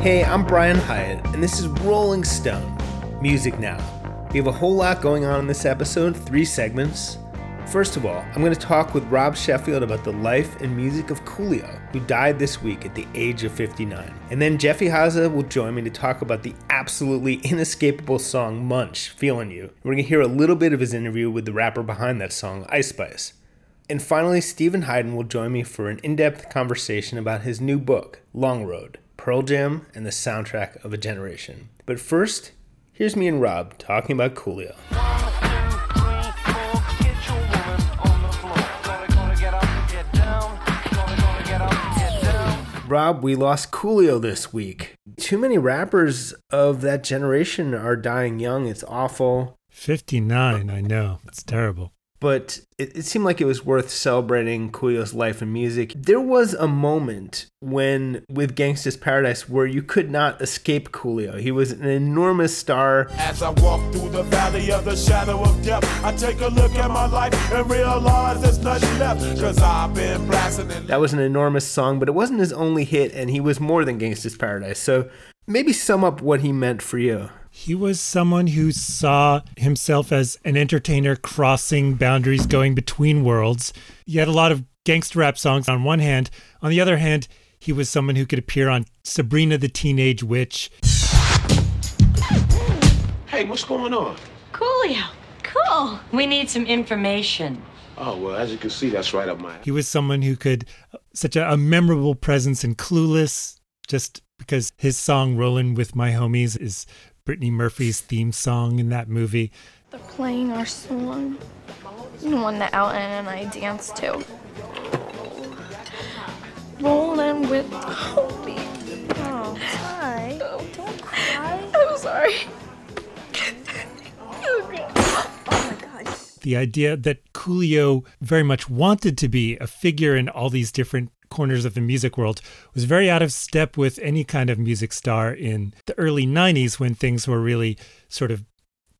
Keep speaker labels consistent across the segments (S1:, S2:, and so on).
S1: Hey, I'm Brian Hiatt, and this is Rolling Stone Music Now. We have a whole lot going on in this episode, three segments. First of all, I'm going to talk with Rob Sheffield about the life and music of Coolio, who died this week at the age of 59. And then Jeff Ihaza will join me to talk about the absolutely inescapable song Munch, Feeling You. We're going to hear a little bit of his interview with the rapper behind that song, Ice Spice. And finally, Steven Hyden will join me for an in depth conversation about his new book, Long Road Pearl Jam and the Soundtrack of a Generation. But first, here's me and Rob talking about Coolio. Rob, we lost Coolio this week. Too many rappers of that generation are dying young. It's awful.
S2: 59, I know. It's terrible
S1: but it, it, seemed like it was worth celebrating Coolio's life and music. There was a moment when, with Gangsta's Paradise, where you could not escape Coolio. He was an enormous star.
S3: As I walk through the valley of the shadow of death, I take a look at my life and realize there's nothing left, cause I've been blasting it.
S1: That was an enormous song, but it wasn't his only hit, and he was more than Gangsta's Paradise. So maybe sum up what he meant for you.
S2: He was someone who saw himself as an entertainer crossing boundaries, going between worlds. He had a lot of gangster rap songs on one hand. On the other hand, he was someone who could appear on Sabrina the Teenage Witch.
S4: Hey, what's going on?
S5: Coolio. Cool. We need some information.
S4: Oh, well, as you can see, that's right up my.
S2: He was someone who could, such a, a memorable presence in Clueless, just because his song Rollin' with My Homies is Brittany Murphy's theme song in that movie.
S6: They're playing our song, the one that Elton and I danced to. Rolling with Hobie.
S7: Oh, hi. Oh, don't cry.
S6: I'm sorry. Oh, oh, my God.
S2: The idea that Coolio very much wanted to be a figure in all these different corners of the music world was very out of step with any kind of music star in the early 90s when things were really sort of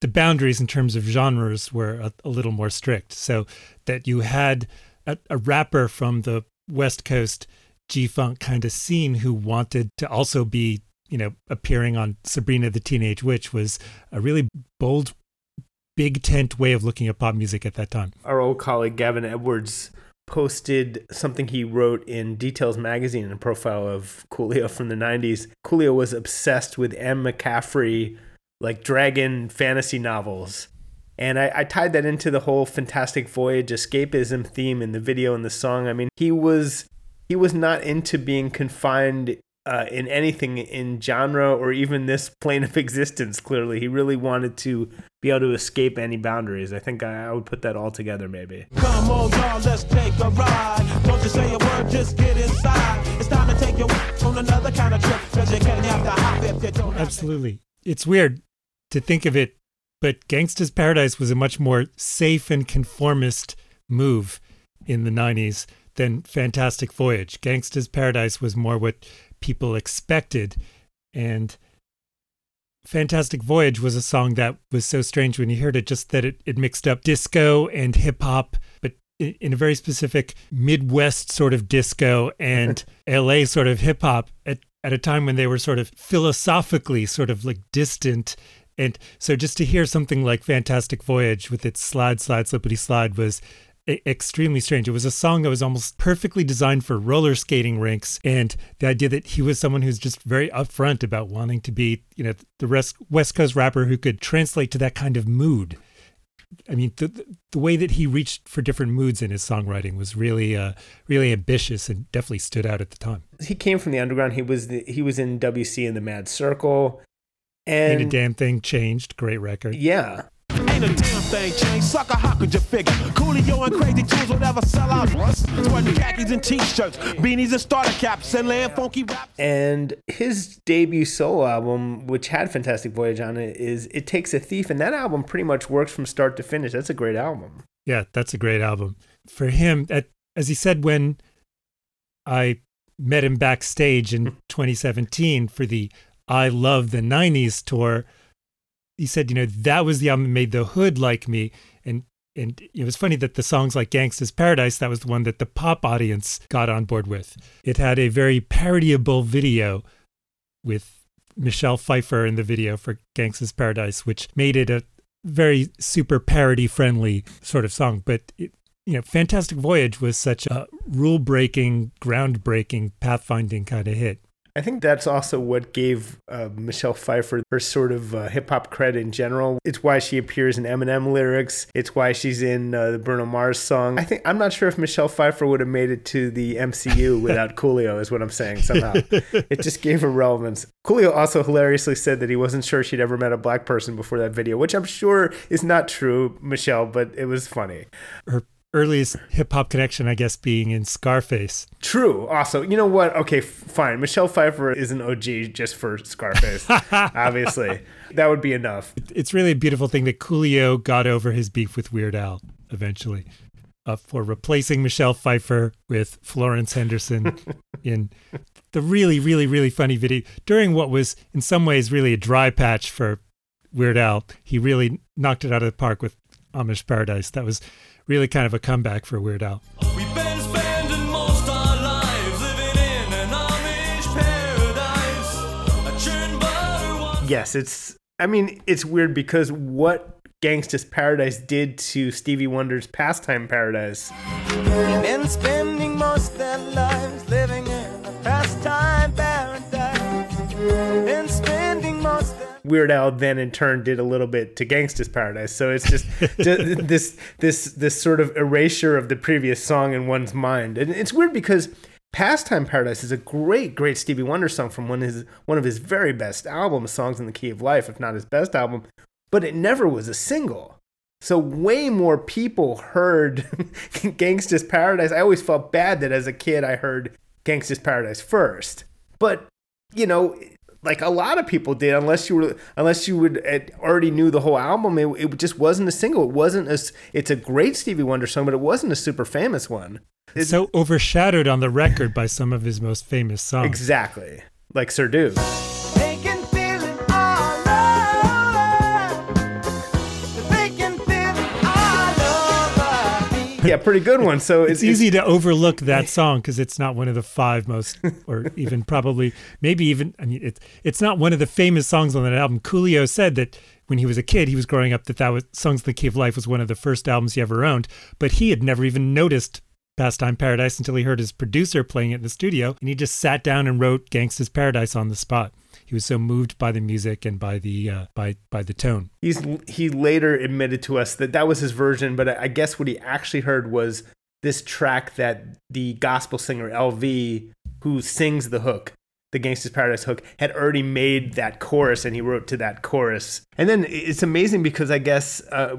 S2: the boundaries in terms of genres were a, a little more strict. So that you had a, a rapper from the West Coast G Funk kind of scene who wanted to also be, you know, appearing on Sabrina the Teenage Witch was a really bold, big tent way of looking at pop music at that time.
S1: Our old colleague Gavin Edwards posted something he wrote in Details magazine, a profile of Coolio from the 90s. Coolio was obsessed with Anne McCaffrey, like dragon fantasy novels. And I, I, tied that into the whole Fantastic Voyage escapism theme in the video and the song. I mean, he was he was not into being confined uh, in anything in genre or even this plane of existence. Clearly, he really wanted to be able to escape any boundaries. I think I, I would put that all together, maybe.
S3: Come on, y'all, let's take a ride. Don't you say a word, just get inside. It's time to take you on another kind of trip. Cause you can't have to hop if you don't.
S2: Absolutely, it's weird to think of it, but Gangsta's Paradise was a much more safe and conformist move in the '90s than Fantastic Voyage. Gangsta's Paradise was more what people expected. And Fantastic Voyage was a song that was so strange when you heard it, just that it, it mixed up disco and hip hop, but in a very specific Midwest sort of disco and LA sort of hip hop at, at a time when they were sort of philosophically sort of like distant. And so just to hear something like Fantastic Voyage with its slide, slide, slippity slide was extremely strange. It was a song that was almost perfectly designed for roller skating rinks, and the idea that he was someone who's just very upfront about wanting to be, you know, the rest West Coast rapper who could translate to that kind of mood. I mean, the the way that he reached for different moods in his songwriting was really, uh, really ambitious and definitely stood out at the time.
S1: He came from the underground. He was the, he was in WC in the Maad Circle,
S2: and Ain't a damn thing changed. Great record.
S1: Yeah,
S3: Ain't a damn thing changed. Sucker, how could you figure? Coolio and Crazy Toones would ever sell out. Sweating khakis and t-shirts, beanies and starter caps, and laying funky rap.
S1: And his debut solo album, which had Fantastic Voyage on it, is It Takes a Thief. And that album pretty much works from start to finish. That's a great album.
S2: Yeah, that's a great album. For him, at, as he said when I met him backstage in 2017 for the I Love the 90s tour, he said, you know, that was the album that made the hood like me. And and it was funny that the songs like Gangsta's Paradise, that was the one that the pop audience got on board with. It had a very parodyable video with Michelle Pfeiffer in the video for Gangsta's Paradise, which made it a very super parody friendly sort of song. But it, you know, Fantastic Voyage was such a rule breaking, groundbreaking, pathfinding kind of hit.
S1: I think that's also what gave uh, Michelle Pfeiffer her sort of uh, hip hop cred in general. It's why she appears in Eminem lyrics. It's why she's in uh, the Bruno Mars song. I think I'm not sure if Michelle Pfeiffer would have made it to the MCU without Coolio. Is what I'm saying. Somehow, it just gave her relevance. Coolio also hilariously said that he wasn't sure she'd ever met a black person before that video, which I'm sure is not true, Michelle, but it was funny.
S2: Her earliest hip hop connection, I guess, being in Scarface.
S1: True. Also, you know what? Okay, fine. Michelle Pfeiffer is an OG just for Scarface. Obviously, that would be enough.
S2: It's really a beautiful thing that Coolio got over his beef with Weird Al eventually uh, for replacing Michelle Pfeiffer with Florence Henderson in the really, really, really funny video during what was in some ways really a dry patch for Weird Al. He really knocked it out of the park with Amish Paradise. That was really kind of a comeback for Weird Al.
S8: We've been spending most our lives living in an Amish paradise. A churn butter one.
S1: Yes, it's. I mean, it's weird because what Gangsta's Paradise did to Stevie Wonder's Pastime Paradise. Weird Al then in turn did a little bit to Gangsta's Paradise. So it's just ju- this this this sort of erasure of the previous song in one's mind. And it's weird because Pastime Paradise is a great, great Stevie Wonder song from one of his one of his very best albums, Songs in the Key of Life, if not his best album. But it never was a single. So way more people heard Gangsta's Paradise. I always felt bad that as a kid I heard Gangsta's Paradise first. But you know, like a lot of people did, unless you were unless you would had already knew the whole album. It, it just wasn't a single. It wasn't a. It's a great Stevie Wonder song, but it wasn't a super famous one. It-
S2: so overshadowed on the record by some of his most famous songs.
S1: exactly like Sir Duke. Yeah, pretty good one. So
S2: It's easy to overlook that song because it's not one of the five most, or even probably, maybe even. I mean, it's it's not one of the famous songs on that album. Coolio said that when he was a kid, he was growing up that that was "Songs in the Key of Life" was one of the first albums he ever owned, but he had never even noticed "Pastime Paradise" until he heard his producer playing it in the studio, and he just sat down and wrote "Gangsta's Paradise" on the spot. He was so moved by the music and by the uh, by by the tone.
S1: He's he later admitted to us that that was his version, but I guess what he actually heard was this track that the gospel singer LV, who sings the hook, the Gangsta's Paradise hook, had already made that chorus, and he wrote to that chorus. And then it's amazing because I guess uh,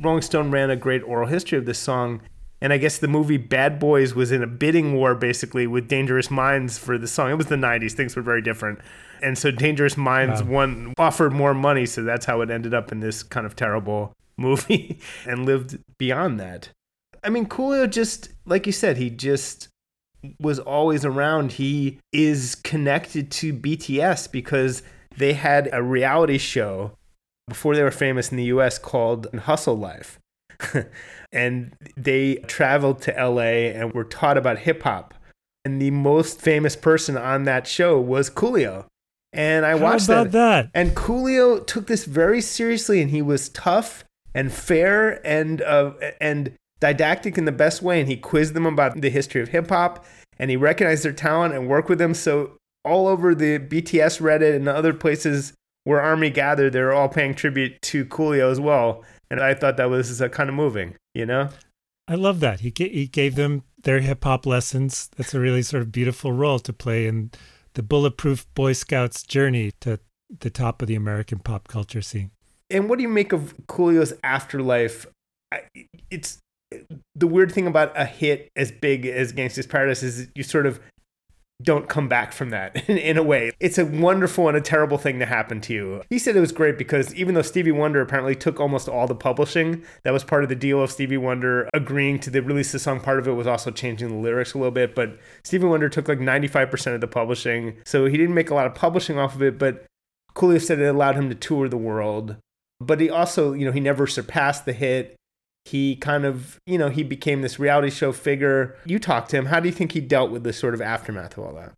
S1: Rolling Stone ran a great oral history of this song. And I guess the movie Bad Boys was in a bidding war basically with Dangerous Minds for the song. It was the 90s, things were very different. And so Dangerous Minds
S2: Wow.
S1: won offered more money, so that's how it ended up in this kind of terrible movie and lived beyond that. I mean, Coolio just like you said, he just was always around. He is connected to BTS because they had a reality show before they were famous in the US called Hustle Life. and they traveled to LA and were taught about hip hop. And the most famous person on that show was Coolio. And I
S2: How
S1: watched
S2: about that?
S1: and Coolio took this very seriously, and he was tough and fair and uh, and didactic in the best way. And he quizzed them about the history of hip hop, and he recognized their talent and worked with them. So all over the BTS Reddit and other places where Army gathered, they're all paying tribute to Coolio as well. And I thought that was uh, kind of moving, you know.
S2: I love that. He ga- he gave them their hip hop lessons. That's a really sort of beautiful role to play in the bulletproof Boy Scouts journey to the top of the American pop culture scene.
S1: And what do you make of Coolio's afterlife? It's the weird thing about a hit as big as Gangsta's Paradise is you sort of don't come back from that in, in a way. It's a wonderful and a terrible thing to happen to you. He said it was great because even though Stevie Wonder apparently took almost all the publishing, that was part of the deal of Stevie Wonder agreeing to the release the song. Part of it was also changing the lyrics a little bit, but Stevie Wonder took like 95% of the publishing. So he didn't make a lot of publishing off of it, but Coolio said it allowed him to tour the world. But he also, you know, he never surpassed the hit. He kind of, you know, he became this reality show figure. You talked to him. How do you think he dealt with the sort of aftermath of all that?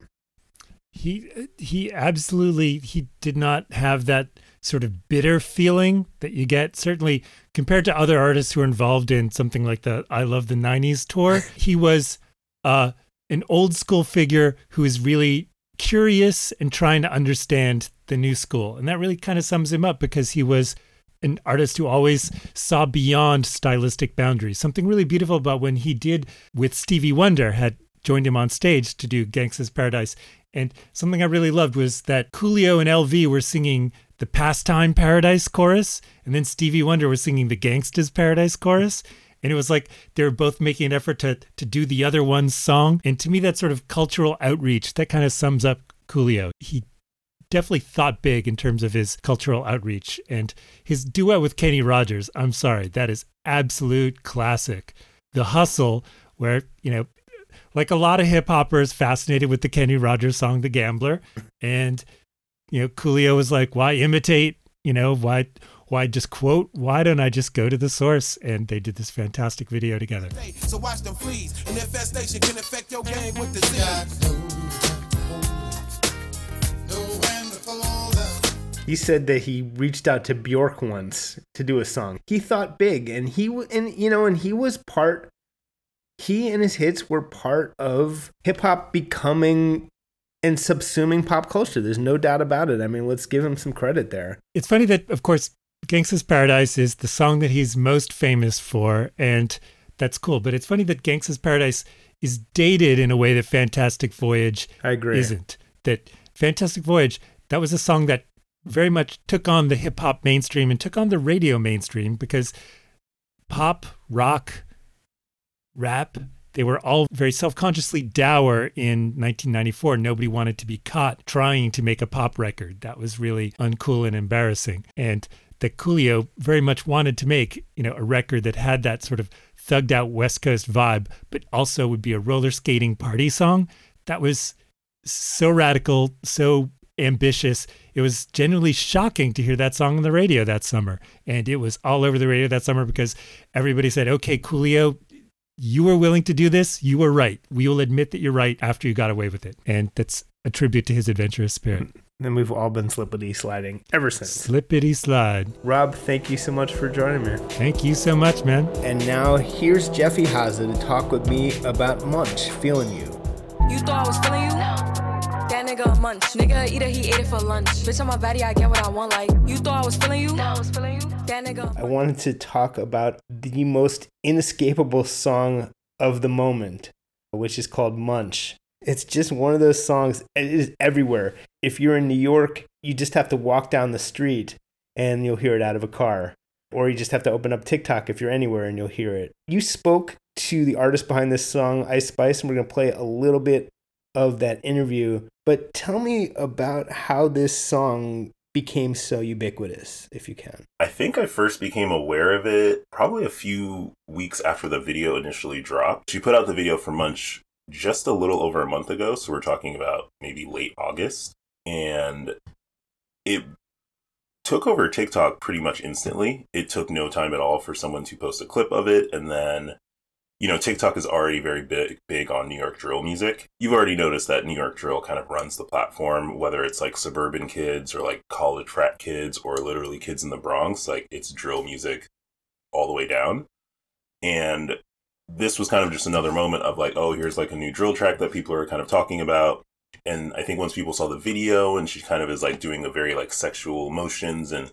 S2: He he absolutely he did not have that sort of bitter feeling that you get certainly compared to other artists who are involved in something like the I Love the 90s tour. he was uh, an old school figure who is really curious and trying to understand the new school. And that really kind of sums him up because he was an artist who always saw beyond stylistic boundaries. Something really beautiful about when he did with Stevie Wonder had joined him on stage to do Gangsta's Paradise. And something I really loved was that Coolio and LV were singing the Pastime Paradise chorus, and then Stevie Wonder was singing the Gangsta's Paradise chorus. And it was like they were both making an effort to to do the other one's song. And to me, that sort of cultural outreach that kind of sums up Coolio. He definitely thought big in terms of his cultural outreach. And his duet with Kenny Rogers, I'm sorry, that is absolute classic. The Hustle, where, you know, like a lot of hip hoppers fascinated with the Kenny Rogers song The Gambler. And, you know, Coolio was like, why imitate? You know, why why just quote? Why don't I just go to the source? And they did this fantastic video together.
S9: So watch them freeze. An infestation can affect your game with disease.
S1: He said that he reached out to Bjork once to do a song. He thought big, and he and you know, and he was part. He and his hits were part of hip hop becoming and subsuming pop culture. There's no doubt about it. I mean, let's give him some credit there.
S2: It's funny that, of course, Gangsta's Paradise is the song that he's most famous for, and that's cool. But it's funny that Gangsta's Paradise is dated in a way that Fantastic Voyage
S1: I agree.
S2: isn't. That Fantastic Voyage, that was a song that very much took on the hip hop mainstream and took on the radio mainstream because pop, rock, rap, they were all very self consciously dour in 1994. Nobody wanted to be caught trying to make a pop record. That was really uncool and embarrassing. And that Coolio very much wanted to make, you know, a record that had that sort of thugged out West Coast vibe, but also would be a roller skating party song. That was so radical, so ambitious. It was genuinely shocking to hear that song on the radio that summer. And it was all over the radio that summer because everybody said, okay, Coolio, you were willing to do this. You were right. We will admit that you're right after you got away with it. And that's a tribute to his adventurous spirit.
S1: And we've all been slippity sliding ever since.
S2: Slippity slide.
S1: Rob, thank you so much for joining me.
S2: Thank you so much, man.
S1: And now here's Jeff Ihaza to talk with me about Munch, Feeling You.
S10: You thought I was feeling you? That nigga a munch. Nigga it, he ate it for lunch. Bitch, on my body, I get what I want. Like, you thought I was feeling you? I was feeling you. That nigga.
S1: I wanted to talk about the most inescapable song of the moment, which is called Munch. It's just one of those songs, it is everywhere. If you're in New York, you just have to walk down the street and you'll hear it out of a car. Or you just have to open up TikTok if you're anywhere and you'll hear it. You spoke to the artist behind this song, Ice Spice, and we're going to play a little bit of that interview. But tell me about how this song became so ubiquitous, if you can.
S11: I think I first became aware of it probably a few weeks after the video initially dropped. She put out the video for Munch just a little over a month ago, so we're talking about maybe late August. And it took over TikTok pretty much instantly. It took no time at all for someone to post a clip of it, and then you know, TikTok is already very big big on New York drill music. You've already noticed that New York drill kind of runs the platform, whether it's like suburban kids or like college frat kids or literally kids in the Bronx, like it's drill music all the way down. And this was kind of just another moment of like, oh, here's like a new drill track that people are kind of talking about. And I think once people saw the video and she kind of is like doing a very like sexual motions and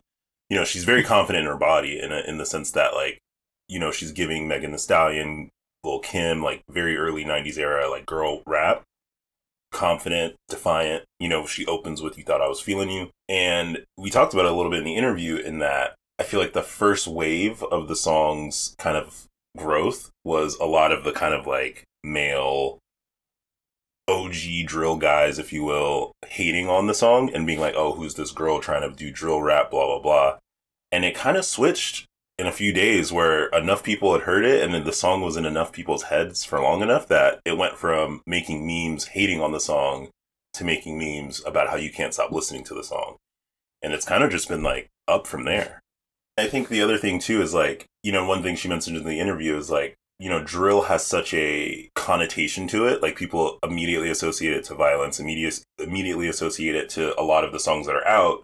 S11: you know, she's very confident in her body in a, in the sense that like, you know, she's giving Megan Thee Stallion Lil Kim, like very early 90s era, like girl rap. Confident, defiant. You know, she opens with You Thought I Was Feeling You. And we talked about it a little bit in the interview in that I feel like the first wave of the song's kind of growth was a lot of the kind of like male OG drill guys, if you will, hating on the song and being like, oh, who's this girl trying to do drill rap, blah, blah, blah. And it kind of switched in a few days where enough people had heard it and then the song was in enough people's heads for long enough that it went from making memes hating on the song to making memes about how you can't stop listening to the song. And it's kind of just been like up from there. I think the other thing too is like, you know, one thing she mentioned in the interview is like you know, drill has such a connotation to it. Like people immediately associate it to violence, immediate, immediately associate it to a lot of the songs that are out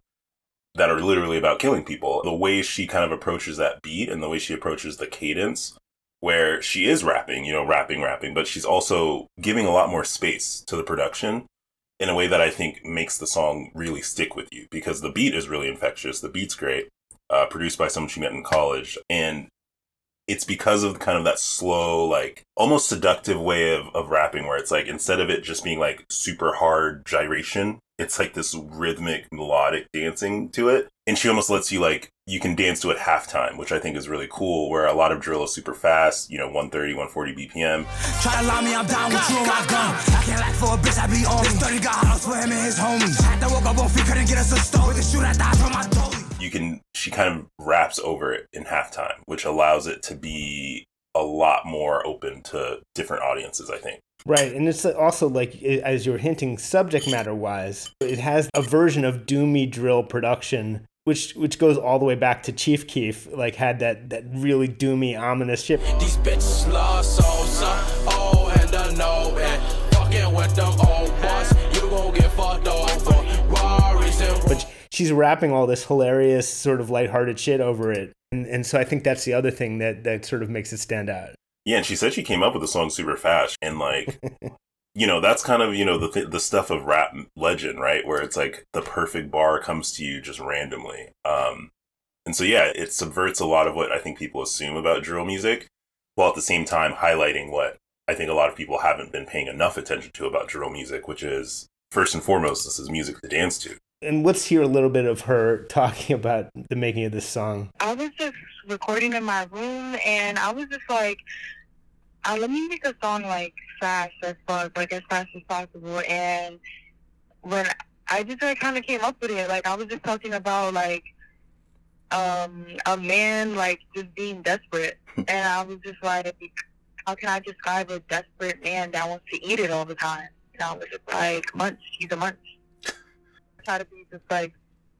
S11: that are literally about killing people. The way she kind of approaches that beat and the way she approaches the cadence, where she is rapping, you know, rapping, rapping, but she's also giving a lot more space to the production in a way that I think makes the song really stick with you because the beat is really infectious. The beat's great, uh, produced by someone she met in college. And it's because of kind of that slow, like almost seductive way of, of rapping where it's like instead of it just being like super hard gyration, it's like this rhythmic melodic dancing to it. And she almost lets you like you can dance to it halftime, which I think is really cool, where a lot of drill is super fast, you know, 130, 140 BPM.
S12: Try to lie me, I'm down with you and my gun. I can't lack for a bitch, I be on This 30 got house for him and his homies. Had to woke up on feet, couldn't get us a stove. With the shoot, I died from my dolly.
S11: You can, she kind of wraps over it in halftime, which allows it to be a lot more open to different audiences, I think.
S1: Right, and it's also like as you were hinting, subject matter wise, it has a version of doomy drill production, which which goes all the way back to Chief Keef, like had that that really doomy, ominous shit.
S9: These bitches lost soul, son. Oh, and I know it. Fucking with them old
S1: she's rapping all this hilarious, sort of lighthearted shit over it, and and so I think that's the other thing that that sort of makes it stand out.
S11: Yeah, and she said she came up with the song super fast, and like, you know, that's kind of you know the th- the stuff of rap legend, right? Where it's like the perfect bar comes to you just randomly. Um, and so yeah, it subverts a lot of what I think people assume about drill music, while at the same time highlighting what I think a lot of people haven't been paying enough attention to about drill music, which is first and foremost, this is music to dance to.
S1: And let's hear a little bit of her talking about the making of this song.
S13: I was just recording in my room, and I was just like, uh, let me make a song like fast as fuck, like as fast as possible. And when I just like, kind of came up with it, like I was just talking about like um a man like just being desperate, and I was just like, how can I describe a desperate man that wants to eat it all the time? And I was just like, munch, he's a munch. Try to be just like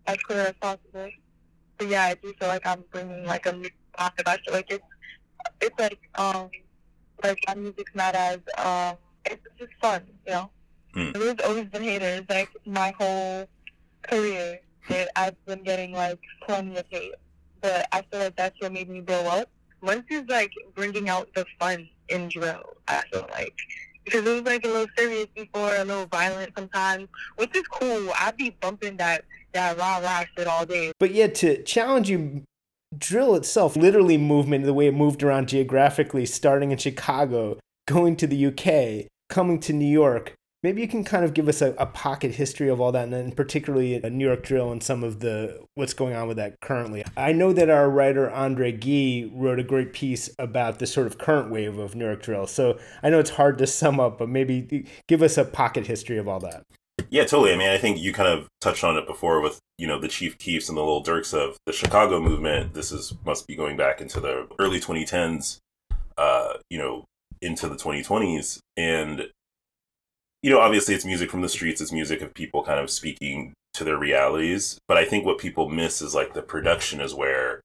S13: as clear as possible. But yeah, I do feel like I'm bringing like a new concept. I feel like it's it's like um like my music's not as um it's just fun, you know.
S11: Mm.
S13: There's always been haters like my whole career that I've been getting like plenty of hate, but I feel like that's what made me blow up. Once is like bringing out the fun in drill. I feel like because it was like a little serious before, a little violent sometimes, which is cool. I'd be bumping that that rah rah shit all day.
S1: But yet to challenge you, drill itself, literally movement, the way it moved around geographically, starting in Chicago, going to the UK, coming to New York. Maybe you can kind of give us a, a pocket history of all that, and then particularly a New York drill and some of the what's going on with that currently. I know that our writer Andre Gee wrote a great piece about the sort of current wave of New York drill. So I know it's hard to sum up, but maybe give us a pocket history of all that.
S11: Yeah, totally. I mean, I think you kind of touched on it before with you know the Chief Keefs and the Lil Durks of the Chicago movement. This is must be going back into the early 2010s, uh, you know, into the 2020s, and you know, obviously it's music from the streets. It's music of people kind of speaking to their realities. But I think what people miss is like the production is where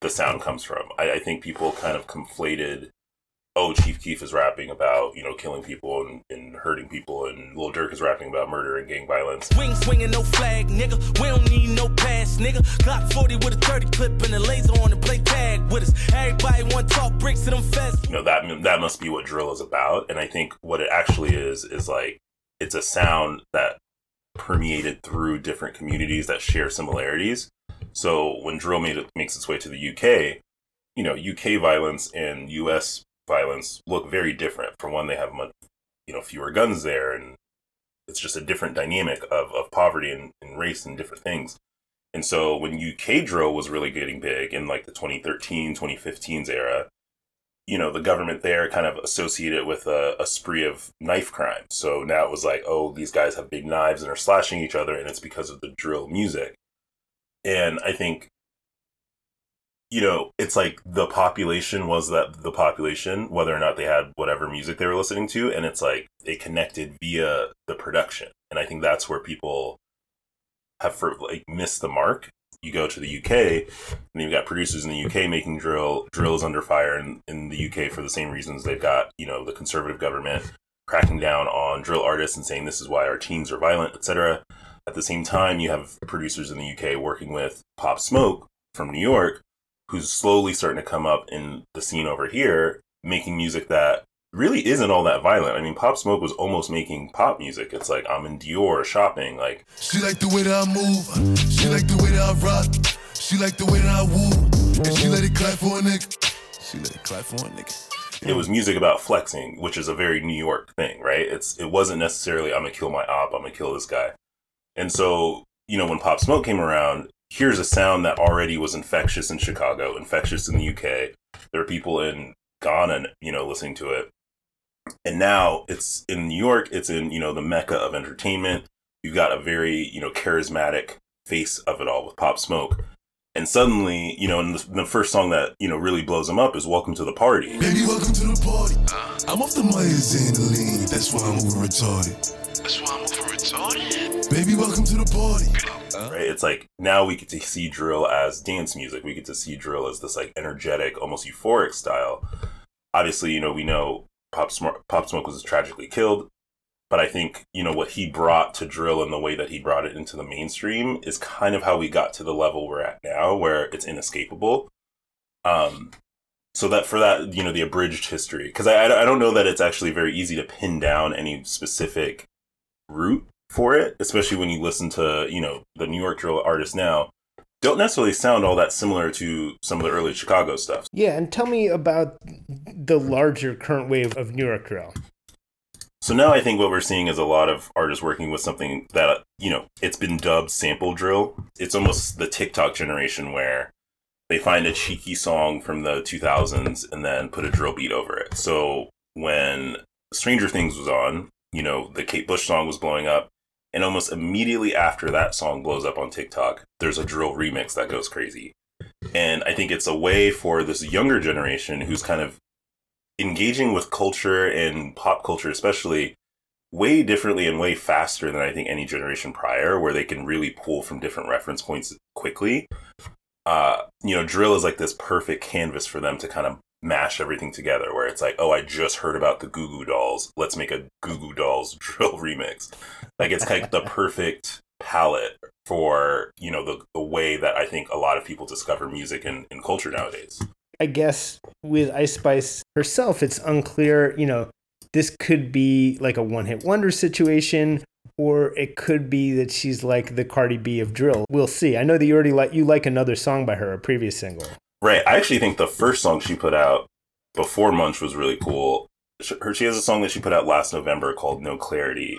S11: the sound comes from. I, I think people kind of conflated oh, Chief Keef is rapping about, you know, killing people and, and hurting people, and Lil Durk is rapping about murder and gang violence.
S12: Wing swinging, no flag, nigga. We don't need no pass, nigga. Glock 40 with a 30 clip and a laser on and play tag with us. Everybody want to talk bricks to them fast.
S11: You know, that, that must be what drill is about. And I think what it actually is, is like, it's a sound that permeated through different communities that share similarities. So when drill made it, makes its way to the UK, you know, UK violence and US violence look very different. For one, they have much, you know, fewer guns there, and it's just a different dynamic of, of poverty and, and race and different things. And so when UK drill was really getting big in like the 2013, 2015s era, you know, the government there kind of associated with a, a spree of knife crime. So now it was like, oh, these guys have big knives and are slashing each other, and it's because of the drill music. And I think you know, it's like the population was that the population, whether or not they had whatever music they were listening to, and it's like it connected via the production. And I think that's where people have for like missed the mark you go to the UK, and you've got producers in the UK making drill. Drill is under fire in, in the UK for the same reasons. They've got you know the conservative government cracking down on drill artists and saying this is why our teens are violent, etc. At the same time, you have producers in the UK working with Pop Smoke from New York, who's slowly starting to come up in the scene over here, making music that really isn't all that violent. I mean, Pop Smoke was almost making pop music. It's like I'm in Dior shopping, like
S14: She like the way that I move. She like the way that I rock. She like the way that I woo. And she let it clap for a nigga. She let it clap for a nigga.
S11: it was music about flexing, which is a very New York thing, right? It's it wasn't necessarily I'm gonna kill my op, I'm gonna kill this guy. And so, you know, when Pop Smoke came around, here's a sound that already was infectious in Chicago, infectious in the UK. There are people in Ghana, you know, listening to it. And now it's in New York, it's in, you know, the mecca of entertainment. You've got a very, you know, charismatic face of it all with Pop Smoke. And suddenly, you know, and the, the first song that, you know, really blows him up is Welcome to the Party.
S14: Baby, welcome to the party. I'm off the Myers and the lean. That's why I'm over retarded.
S4: That's why I'm over retarded.
S14: Baby, welcome to the party.
S11: right? It's like now we get to see drill as dance music. We get to see drill as this like energetic, almost euphoric style. Obviously, you know, we know Pop Smoke, Pop Smoke was tragically killed, but I think you know what he brought to drill and the way that he brought it into the mainstream is kind of how we got to the level we're at now, where it's inescapable. Um, so that for that, you know, the abridged history, because I I don't know that it's actually very easy to pin down any specific route for it, especially when you listen to, you know, the New York drill artists now, don't necessarily sound all that similar to some of the early Chicago stuff.
S1: Yeah, and tell me about the larger current wave of New York drill.
S11: So now I think what we're seeing is a lot of artists working with something that, you know, it's been dubbed sample drill. It's almost the TikTok generation where they find a cheeky song from the 2000s and then put a drill beat over it. So when Stranger Things was on, you know, the Kate Bush song was blowing up. And almost immediately after that song blows up on TikTok, there's a drill remix that goes crazy. And I think it's a way for this younger generation who's kind of engaging with culture and pop culture, especially, way differently and way faster than I think any generation prior, where they can really pull from different reference points quickly. Uh, you know, drill is like this perfect canvas for them to kind of mash everything together where it's like, oh, I just heard about the Goo Goo Dolls. Let's make a Goo Goo Dolls drill remix. Like it's of the perfect palette for, you know, the, the way that I think a lot of people discover music and, and culture nowadays.
S1: I guess with Ice Spice herself, it's unclear, you know, this could be like a one hit wonder situation, or it could be that she's like the Cardi B of drill. We'll see. I know that you already like you like another song by her, a previous single.
S11: Right. I actually think the first song she put out before Munch was really cool. Sh- Her, she has a song that she put out last November called No Clarity.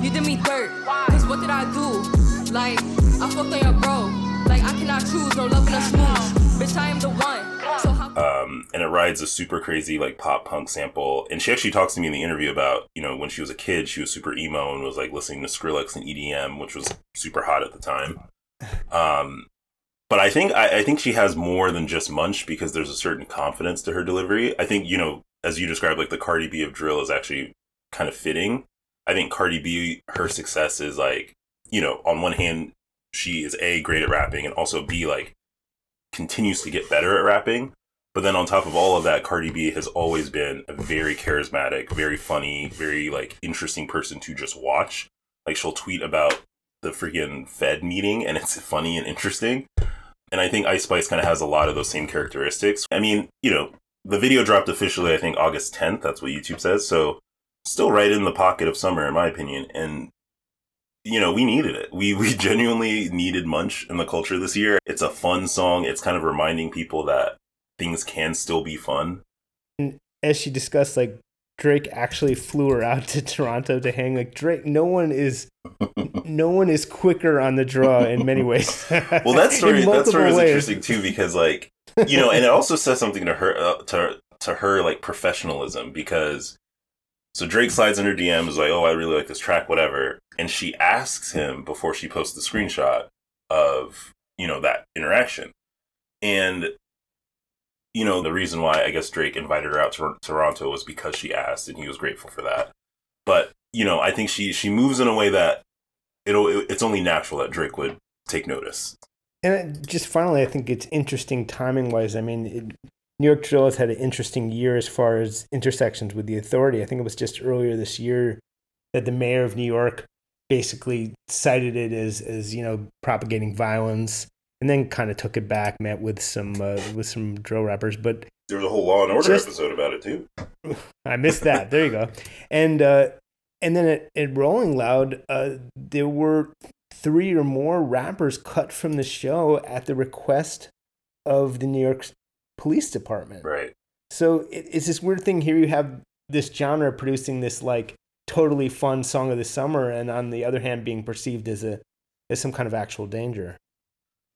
S10: You did me dirt, Why? cause what did I do? Like, I fucked on your bro. Like, I cannot choose, no love in a smooth. Bitch, I am the one. So how
S11: Um, and it rides a super crazy like pop punk sample. And she actually talks to me in the interview about, you know, when she was a kid, she was super emo and was like listening to Skrillex and EDM, which was super hot at the time. Um, but I think I, I think she has more than just Munch because there's a certain confidence to her delivery. I think you know, as you described, like the Cardi B of drill is actually kind of fitting. I think Cardi B, her success is like, you know, on one hand, she is a great at rapping, and also b like continues to get better at rapping. But then on top of all of that, Cardi B has always been a very charismatic, very funny, very like interesting person to just watch. Like she'll tweet about the freaking Fed meeting and it's funny and interesting. And I think Ice Spice kind of has a lot of those same characteristics. I mean, you know, the video dropped officially, I think, August 10th. That's what YouTube says. So still right in the pocket of summer, in my opinion. And, you know, we needed it. We, we genuinely needed Munch in the culture this year. It's a fun song. It's kind of reminding people that things can still be fun.
S1: And as she discussed, like Drake actually flew her out to Toronto to hang. Like Drake, no one is, no one is quicker on the draw in many ways.
S11: well that story that story is interesting too because like you know and it also says something to her uh, to to her like professionalism because so Drake slides in her DMs like oh I really like this track whatever and she asks him before she posts the screenshot of you know that interaction and you know the reason why I guess Drake invited her out to Toronto was because she asked and he was grateful for that but you know I think she she moves in a way that it'll it's only natural that Drake would take notice
S1: And just finally, I think it's interesting timing wise. I mean, it, New York Drill has had an interesting year as far as intersections with the authority. I think it was just earlier this year that the mayor of New York basically cited it as, as you know, propagating violence and then kind of took it back, met with some uh, with some drill rappers. But
S11: There was a whole Law and Order
S1: Just-
S11: episode about it too.
S1: I missed that. There you go. And uh, and then at, at Rolling Loud, uh, there were three or more rappers cut from the show at the request of the New York Police Department.
S11: Right.
S1: So it, it's this weird thing here. You have this genre producing this like totally fun song of the summer, and on the other hand, being perceived as a as some kind of actual danger.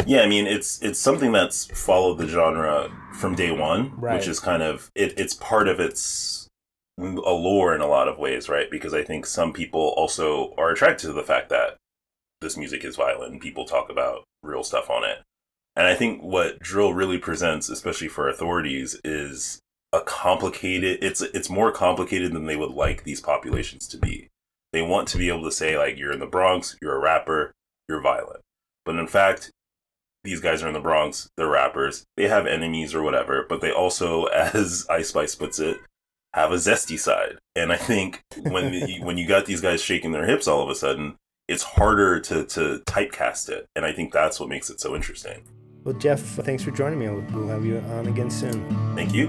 S11: Yeah, I mean it's it's something that's followed the genre from day one,
S1: Right.
S11: which is kind of it, it's part of its allure in a lot of ways, right? Because I think some people also are attracted to the fact that this music is violent and people talk about real stuff on it. And I think what drill really presents, especially for authorities, is a complicated it's it's more complicated than they would like these populations to be. They want to be able to say like you're in the Bronx, you're a rapper, you're violent. But in fact, these guys are in the Bronx, they're rappers, they have enemies or whatever, but they also, as Ice Spice puts it, have a zesty side. And I think when you, when you got these guys shaking their hips all of a sudden, it's harder to to typecast it, and I think that's what makes it so interesting.
S1: Well, Jeff, thanks for joining me. We'll have you on again soon.
S11: Thank you.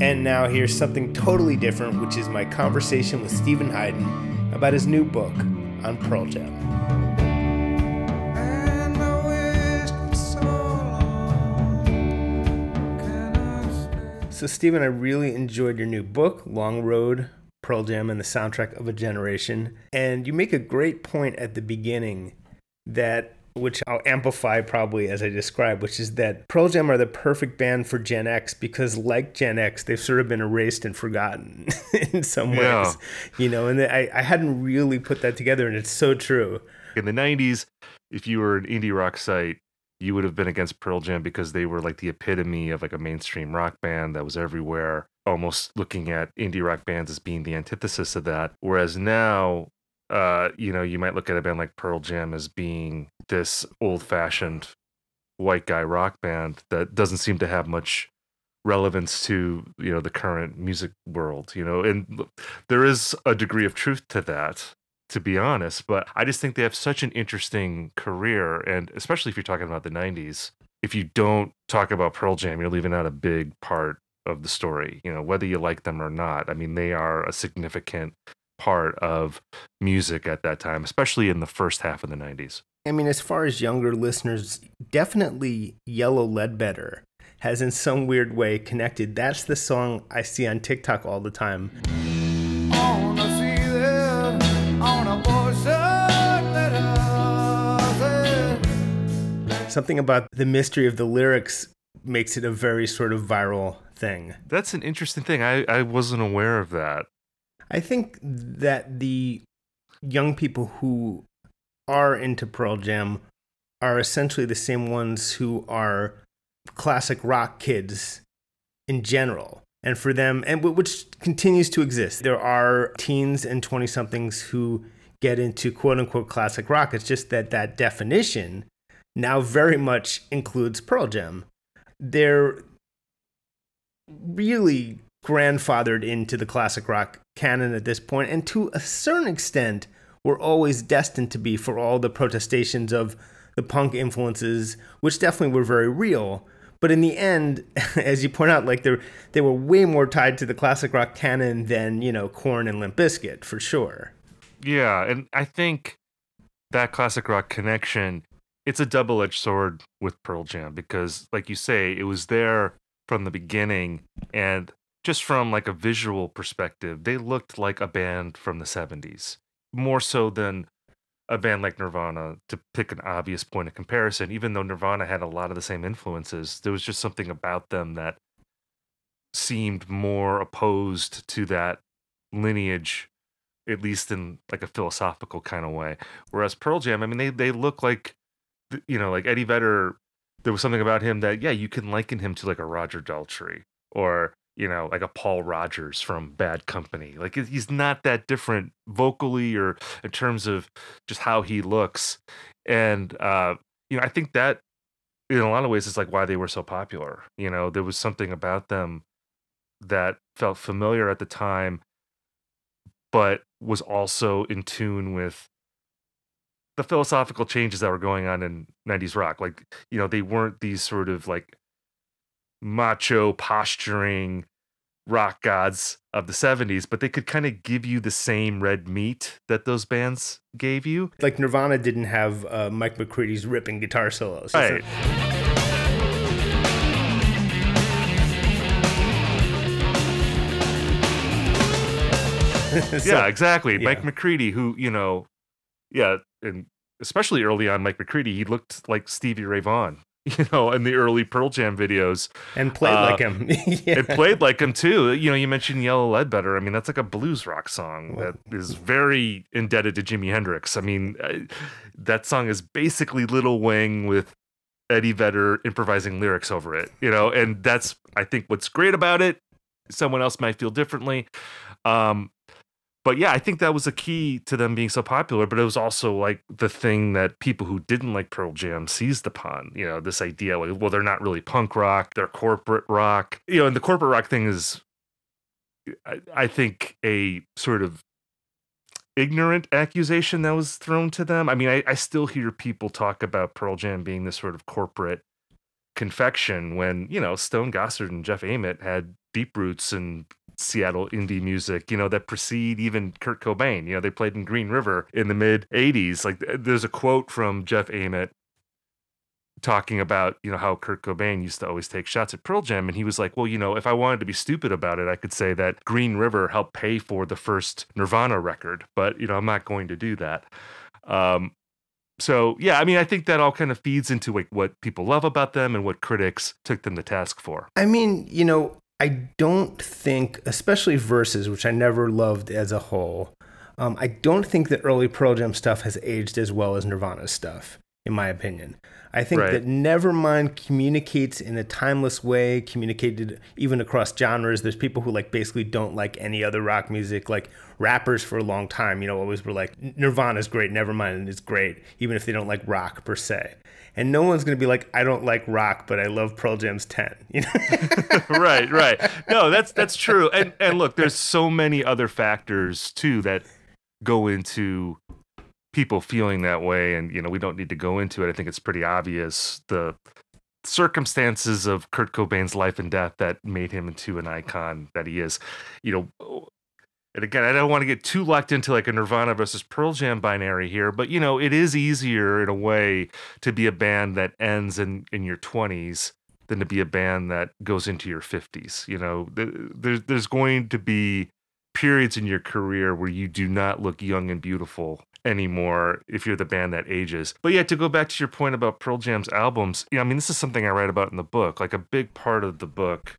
S1: And now here's something totally different, which is my conversation with Steven Hyden about his new book on Pearl Jam. So, Steven, I really enjoyed your new book, Long Road, Pearl Jam, and the Soundtrack of a Generation. And you make a great point at the beginning that, which I'll amplify probably as I describe, which is that Pearl Jam are the perfect band for Gen X because, like Gen X, they've sort of been erased and forgotten in some ways.
S15: Yeah.
S1: You know, and I, I hadn't really put that together, and it's so true.
S15: In the 90s, if you were an indie rock site, you would have been against Pearl Jam because they were like the epitome of like a mainstream rock band that was everywhere, almost looking at indie rock bands as being the antithesis of that. Whereas now, uh, you know, you might look at a band like Pearl Jam as being this old fashioned white guy rock band that doesn't seem to have much relevance to you know the current music world you know? And there is a degree of truth to that to be honest but i just think they have such an interesting career and especially if you're talking about the 90s if you don't talk about pearl jam you're leaving out a big part of the story you know whether you like them or not. I mean they are a significant part of music at that time especially in the first half of the 90s
S1: I mean, as far as younger listeners, definitely Yellow Ledbetter has in some weird way connected. That's the song I see on TikTok all the time. Something about the mystery of the lyrics makes it a very sort of viral thing.
S15: That's an interesting thing. I, I wasn't aware of that.
S1: I think that the young people who are into Pearl Jam are essentially the same ones who are classic rock kids in general. And for them, and which continues to exist, there are teens and 20 somethings who get into quote unquote classic rock. It's just that that definition now very much includes Pearl Jam. They're really grandfathered into the classic rock canon at this point, and to a certain extent, were always destined to be for all the protestations of the punk influences, which definitely were very real. But in the end, as you point out, like they they were way more tied to the classic rock canon than you know Korn and Limp Bizkit for sure.
S15: Yeah, and I think that classic rock connection, it's a double-edged sword with Pearl Jam because like you say, it was there from the beginning and just from like a visual perspective, they looked like a band from the 70s. More so than a band like Nirvana to pick an obvious point of comparison, even though Nirvana had a lot of the same influences, there was just something about them that seemed more opposed to that lineage, at least in like a philosophical kind of way. Whereas Pearl Jam, I mean, they they look like, you know, like Eddie Vedder. There was something about him that, yeah, you can liken him to like a Roger Daltrey or you know, like a Paul Rodgers from Bad Company. Like he's not that different vocally or in terms of just how he looks. And uh, you know, I think that in a lot of ways is like why they were so popular. You know, there was something about them that felt familiar at the time, but was also in tune with the philosophical changes that were going on in 90s rock. Like, you know, they weren't these sort of like macho posturing rock gods of the 70s, but they could kind of give you the same red meat that those bands gave you.
S1: Like Nirvana didn't have uh, Mike McCready's ripping guitar solos.
S15: Right.
S1: So-
S15: yeah, exactly.
S1: yeah.
S15: Mike McCready, who, you know, yeah, and especially early on, Mike McCready, he looked like Stevie Ray Vaughan, you know, in the early Pearl Jam videos.
S1: And played
S15: Uh,
S1: like him. Yeah.
S15: It played like him too. You know, you mentioned Yellow Ledbetter. I mean, that's like a blues rock song that is very indebted to Jimi Hendrix. I mean, I, that song is basically Little Wing with Eddie Vedder improvising lyrics over it, you know, and that's, I think, what's great about it. Someone else might feel differently. Um, but yeah, I think that was a key to them being so popular. But it was also like the thing that people who didn't like Pearl Jam seized upon. You know, this idea like, well, they're not really punk rock; they're corporate rock. You know, and the corporate rock thing is, I, I think, a sort of ignorant accusation that was thrown to them. I mean, I, I still hear people talk about Pearl Jam being this sort of corporate confection when you know Stone Gossard and Jeff Ament had deep roots in Seattle indie music, you know, that precede even Kurt Cobain. You know, they played in Green River in the mid 80s. Like there's a quote from Jeff Ament talking about, you know, how Kurt Cobain used to always take shots at Pearl Jam and he was like, "Well, you know, if I wanted to be stupid about it, I could say that Green River helped pay for the first Nirvana record, but, you know, I'm not going to do that." Um so yeah, I mean, I think that all kind of feeds into like what people love about them and what critics took them to task for.
S1: I mean, you know, I don't think, especially verses, which I never loved as a whole. Um, I don't think that early Pearl Jam stuff has aged as well as Nirvana's stuff, in my opinion. I think
S15: Right.
S1: that Nevermind communicates in a timeless way, communicated even across genres. There's people who like basically don't like any other rock music, like rappers for a long time, you know, always were like Nirvana's great, Nevermind is great, even if they don't like rock per se. And no one's gonna be like, I don't like rock, but I love Pearl Jam's ten. You know?
S15: right, right. No, that's that's true. And and look, there's so many other factors too that go into people feeling that way and you know, we don't need to go into it. I think it's pretty obvious the circumstances of Kurt Cobain's life and death that made him into an icon that he is. You know, oh, and again, I don't want to get too locked into like a Nirvana versus Pearl Jam binary here, but you know, it is easier in a way to be a band that ends in in your 20s than to be a band that goes into your 50s. You know, Th- there's there's going to be periods in your career where you do not look young and beautiful anymore if you're the band that ages. But yeah, to go back to your point about Pearl Jam's albums, know, I mean, this is something I write about in the book. Like a big part of the book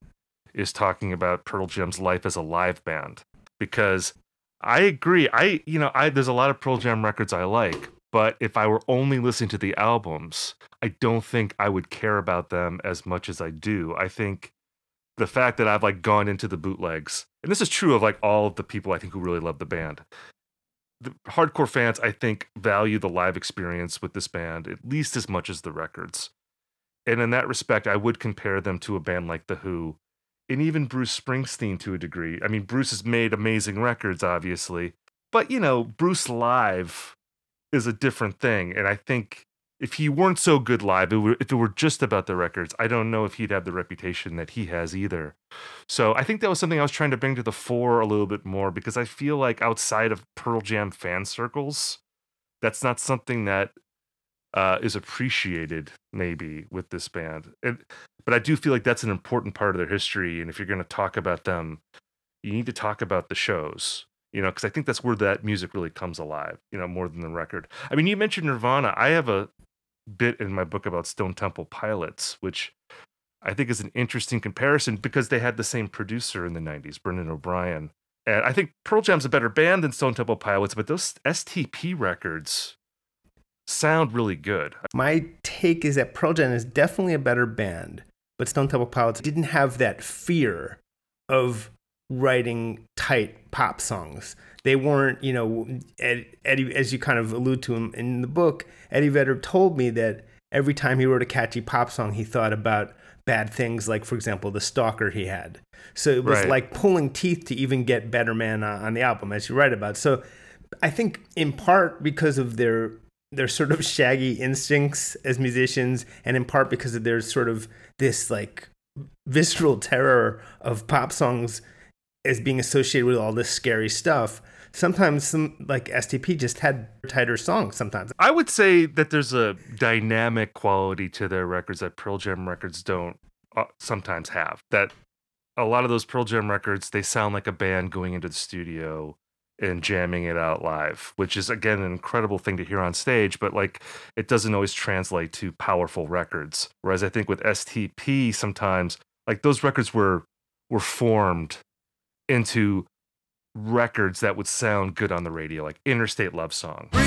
S15: is talking about Pearl Jam's life as a live band because I agree. I, you know, I there's a lot of Pearl Jam records I like, but if I were only listening to the albums, I don't think I would care about them as much as I do. I think the fact that I've like gone into the bootlegs, and this is true of like all of the people I think who really love the band. The hardcore fans, I think, value the live experience with this band at least as much as the records. And in that respect, I would compare them to a band like The Who, and even Bruce Springsteen to a degree. I mean, Bruce has made amazing records, obviously, but you know, Bruce live is a different thing. And I think if he weren't so good live, it were, if it were just about the records, I don't know if he'd have the reputation that he has either. So I think that was something I was trying to bring to the fore a little bit more because I feel like outside of Pearl Jam fan circles, that's not something that uh, is appreciated maybe with this band. And, but I do feel like that's an important part of their history. And if you're going to talk about them, you need to talk about the shows. You know, because I think that's where that music really comes alive. You know, more than the record. I mean, you mentioned Nirvana. I have a bit in my book about Stone Temple Pilots, which I think is an interesting comparison because they had the same producer in the 90s, Brendan O'Brien. And I think Pearl Jam's a better band than Stone Temple Pilots, but those STP records sound really good.
S1: My take is that Pearl Jam is definitely a better band, but Stone Temple Pilots didn't have that fear of writing tight pop songs. They weren't, you know, Eddie, as you kind of allude to in, in the book, Eddie Vedder told me that every time he wrote a catchy pop song, he thought about bad things, like, for example, the stalker he had. So it was
S15: Right.
S1: like pulling teeth to even get Better Man on the album, as you write about. So I think in part because of their their sort of shaggy instincts as musicians, and in part because of their sort of this like visceral terror of pop songs as being associated with all this scary stuff. Sometimes some like STP just had tighter songs. Sometimes
S15: I would say that there's a dynamic quality to their records that Pearl Jam records don't uh, sometimes have. That a lot of those Pearl Jam records, they sound like a band going into the studio and jamming it out live, which is again an incredible thing to hear on stage, but like it doesn't always translate to powerful records. Whereas I think with STP sometimes like those records were were formed into records that would sound good on the radio, like Interstate Love Song.
S8: It's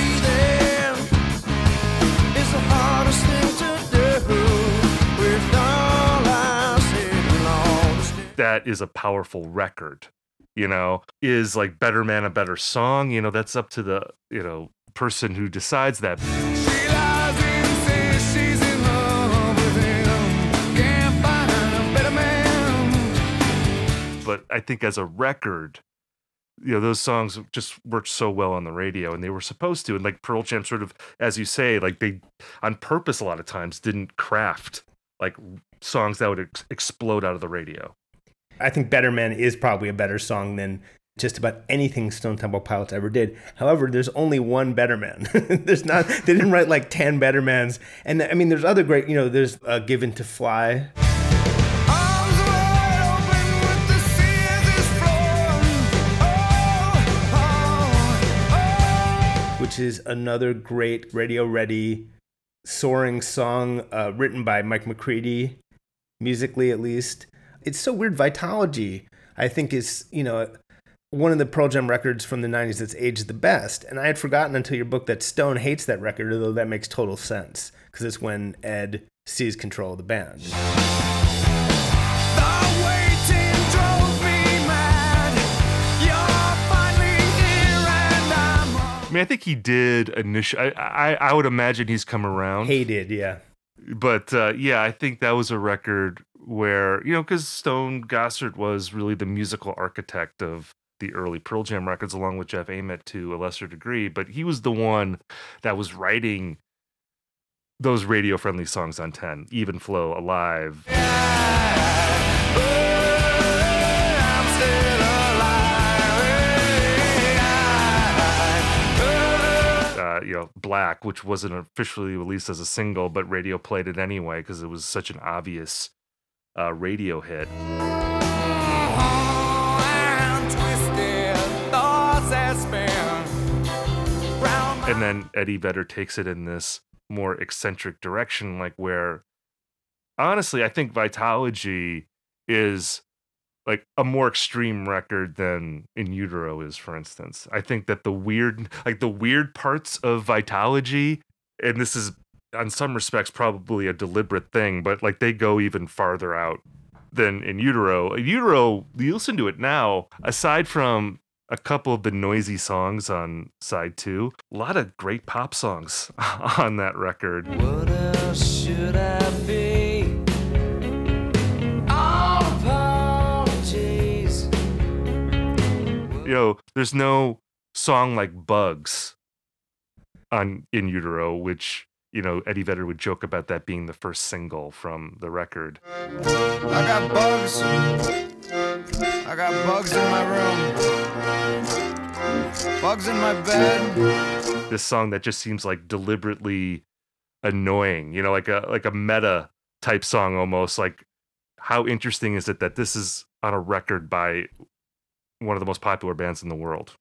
S8: the hardest thing to do with all I said long
S15: that is a powerful record you know? Is like better man a better song? You know that's up to the you know person who decides that i think as a record you know those songs just worked so well on the radio and they were supposed to and like pearl jam sort of as you say like they on purpose a lot of times didn't craft like songs that would ex- explode out of the radio
S1: I think Better Man is probably a better song than just about anything Stone Temple Pilots ever did. However, there's only one Better Man. there's not. They didn't write like ten Better Mans. And I mean, there's other great. You know, there's uh, Given to Fly. Which is another great radio ready soaring song uh, written by Mike McCready, musically at least. It's so weird. Vitology, I think, is, you know, one of the Pearl Jam records from the 90s that's aged the best. And I had forgotten until your book that Stone hates that record, although that makes total sense because it's when Ed sees control of the band.
S15: Mean, I think he did initially. I, I, I would imagine he's come around.
S1: Hated, yeah.
S15: But uh, yeah, I think that was a record where you know because Stone Gossard was really the musical architect of the early Pearl Jam records, along with Jeff Ament to a lesser degree. But he was the one that was writing those radio friendly songs on 10 even flow alive uh, you know, Black, which wasn't officially released as a single, but radio played it anyway because it was such an obvious uh, radio hit. And then Eddie Vedder takes it in this more eccentric direction, like where honestly, I think Vitology is like a more extreme record than In Utero is, for instance. I think that the weird, like the weird parts of Vitology, and this is on some respects probably a deliberate thing, but like they go even farther out than In Utero. In Utero, you listen to it now, aside from a couple of the noisy songs on side two, a lot of great pop songs on that record. Know, there's no song like Bugs on In Utero, which, you know, Eddie Vedder would joke about that being the first single from the record.
S8: I got bugs. I got bugs in my room. Bugs in my bed.
S15: This song that just seems like deliberately annoying, you know, like a like a meta type song almost. Like how interesting is it that this is on a record by one of the most popular bands in the world?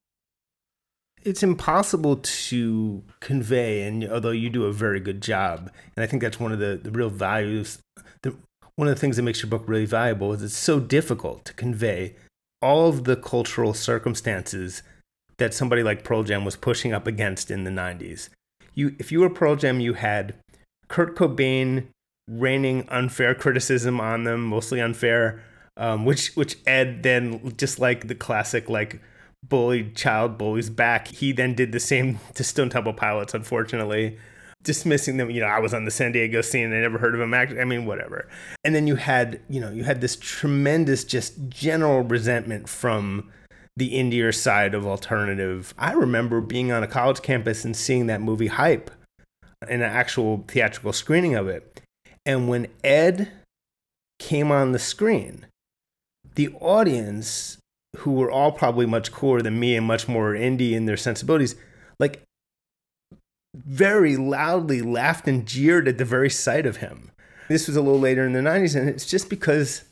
S1: it's impossible to convey and although you do a very good job and i think that's one of the, the real values the, one of the things that makes your book really valuable is it's so difficult to convey all of the cultural circumstances that somebody like pearl jam was pushing up against in the 90s you if you were pearl jam you had kurt cobain raining unfair criticism on them mostly unfair um, which which ed then just like the classic like bullied child bullies back. He then did the same to Stone Temple Pilots, unfortunately, dismissing them. You know, I was on the San Diego scene. And I never heard of him. Act- I mean, whatever. And then you had, you know, you had this tremendous, just general resentment from the indie side of alternative. I remember being on a college campus and seeing that movie Hype, an actual theatrical screening of it. And when Ed came on the screen, the audience who were all probably much cooler than me and much more indie in their sensibilities, like very loudly laughed and jeered at the very sight of him. This was a little later in the 90s, and it's just because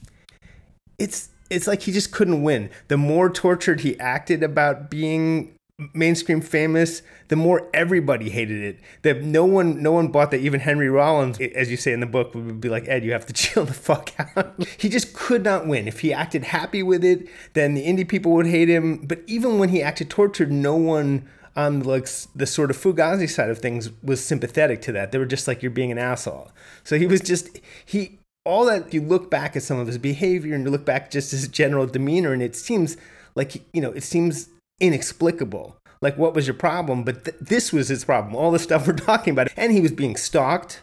S1: it's it's like he just couldn't win. The more tortured he acted about being mainstream famous, the more everybody hated it. That no one, no one bought that. Even Henry Rollins, as you say in the book, would be like, "Ed, you have to chill the fuck out." he just could not win. If he acted happy with it, then the indie people would hate him. But even when he acted tortured, no one on like the sort of Fugazi side of things was sympathetic to that. They were just like, "You're being an asshole." So he was just he. All that you look back at some of his behavior and you look back just his general demeanor, and it seems like you know, it seems inexplicable. Like, what was your problem? But th- this was his problem. All the stuff we're talking about, and he was being stalked,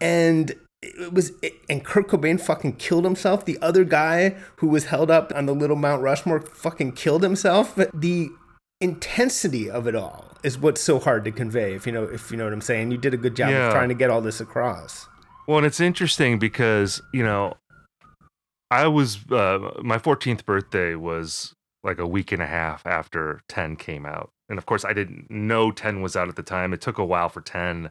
S1: and it was and Kurt Cobain fucking killed himself. The other guy who was held up on the little Mount Rushmore fucking killed himself. But the intensity of it all is what's so hard to convey. If you know, if you know what I'm saying, you did a good job
S15: Yeah.
S1: of trying to get all this across.
S15: Well, and it's interesting because you know, I was uh, my 14th birthday was like a week and a half after 10 came out, and of course, I didn't know 10 was out at the time. It took a while for 10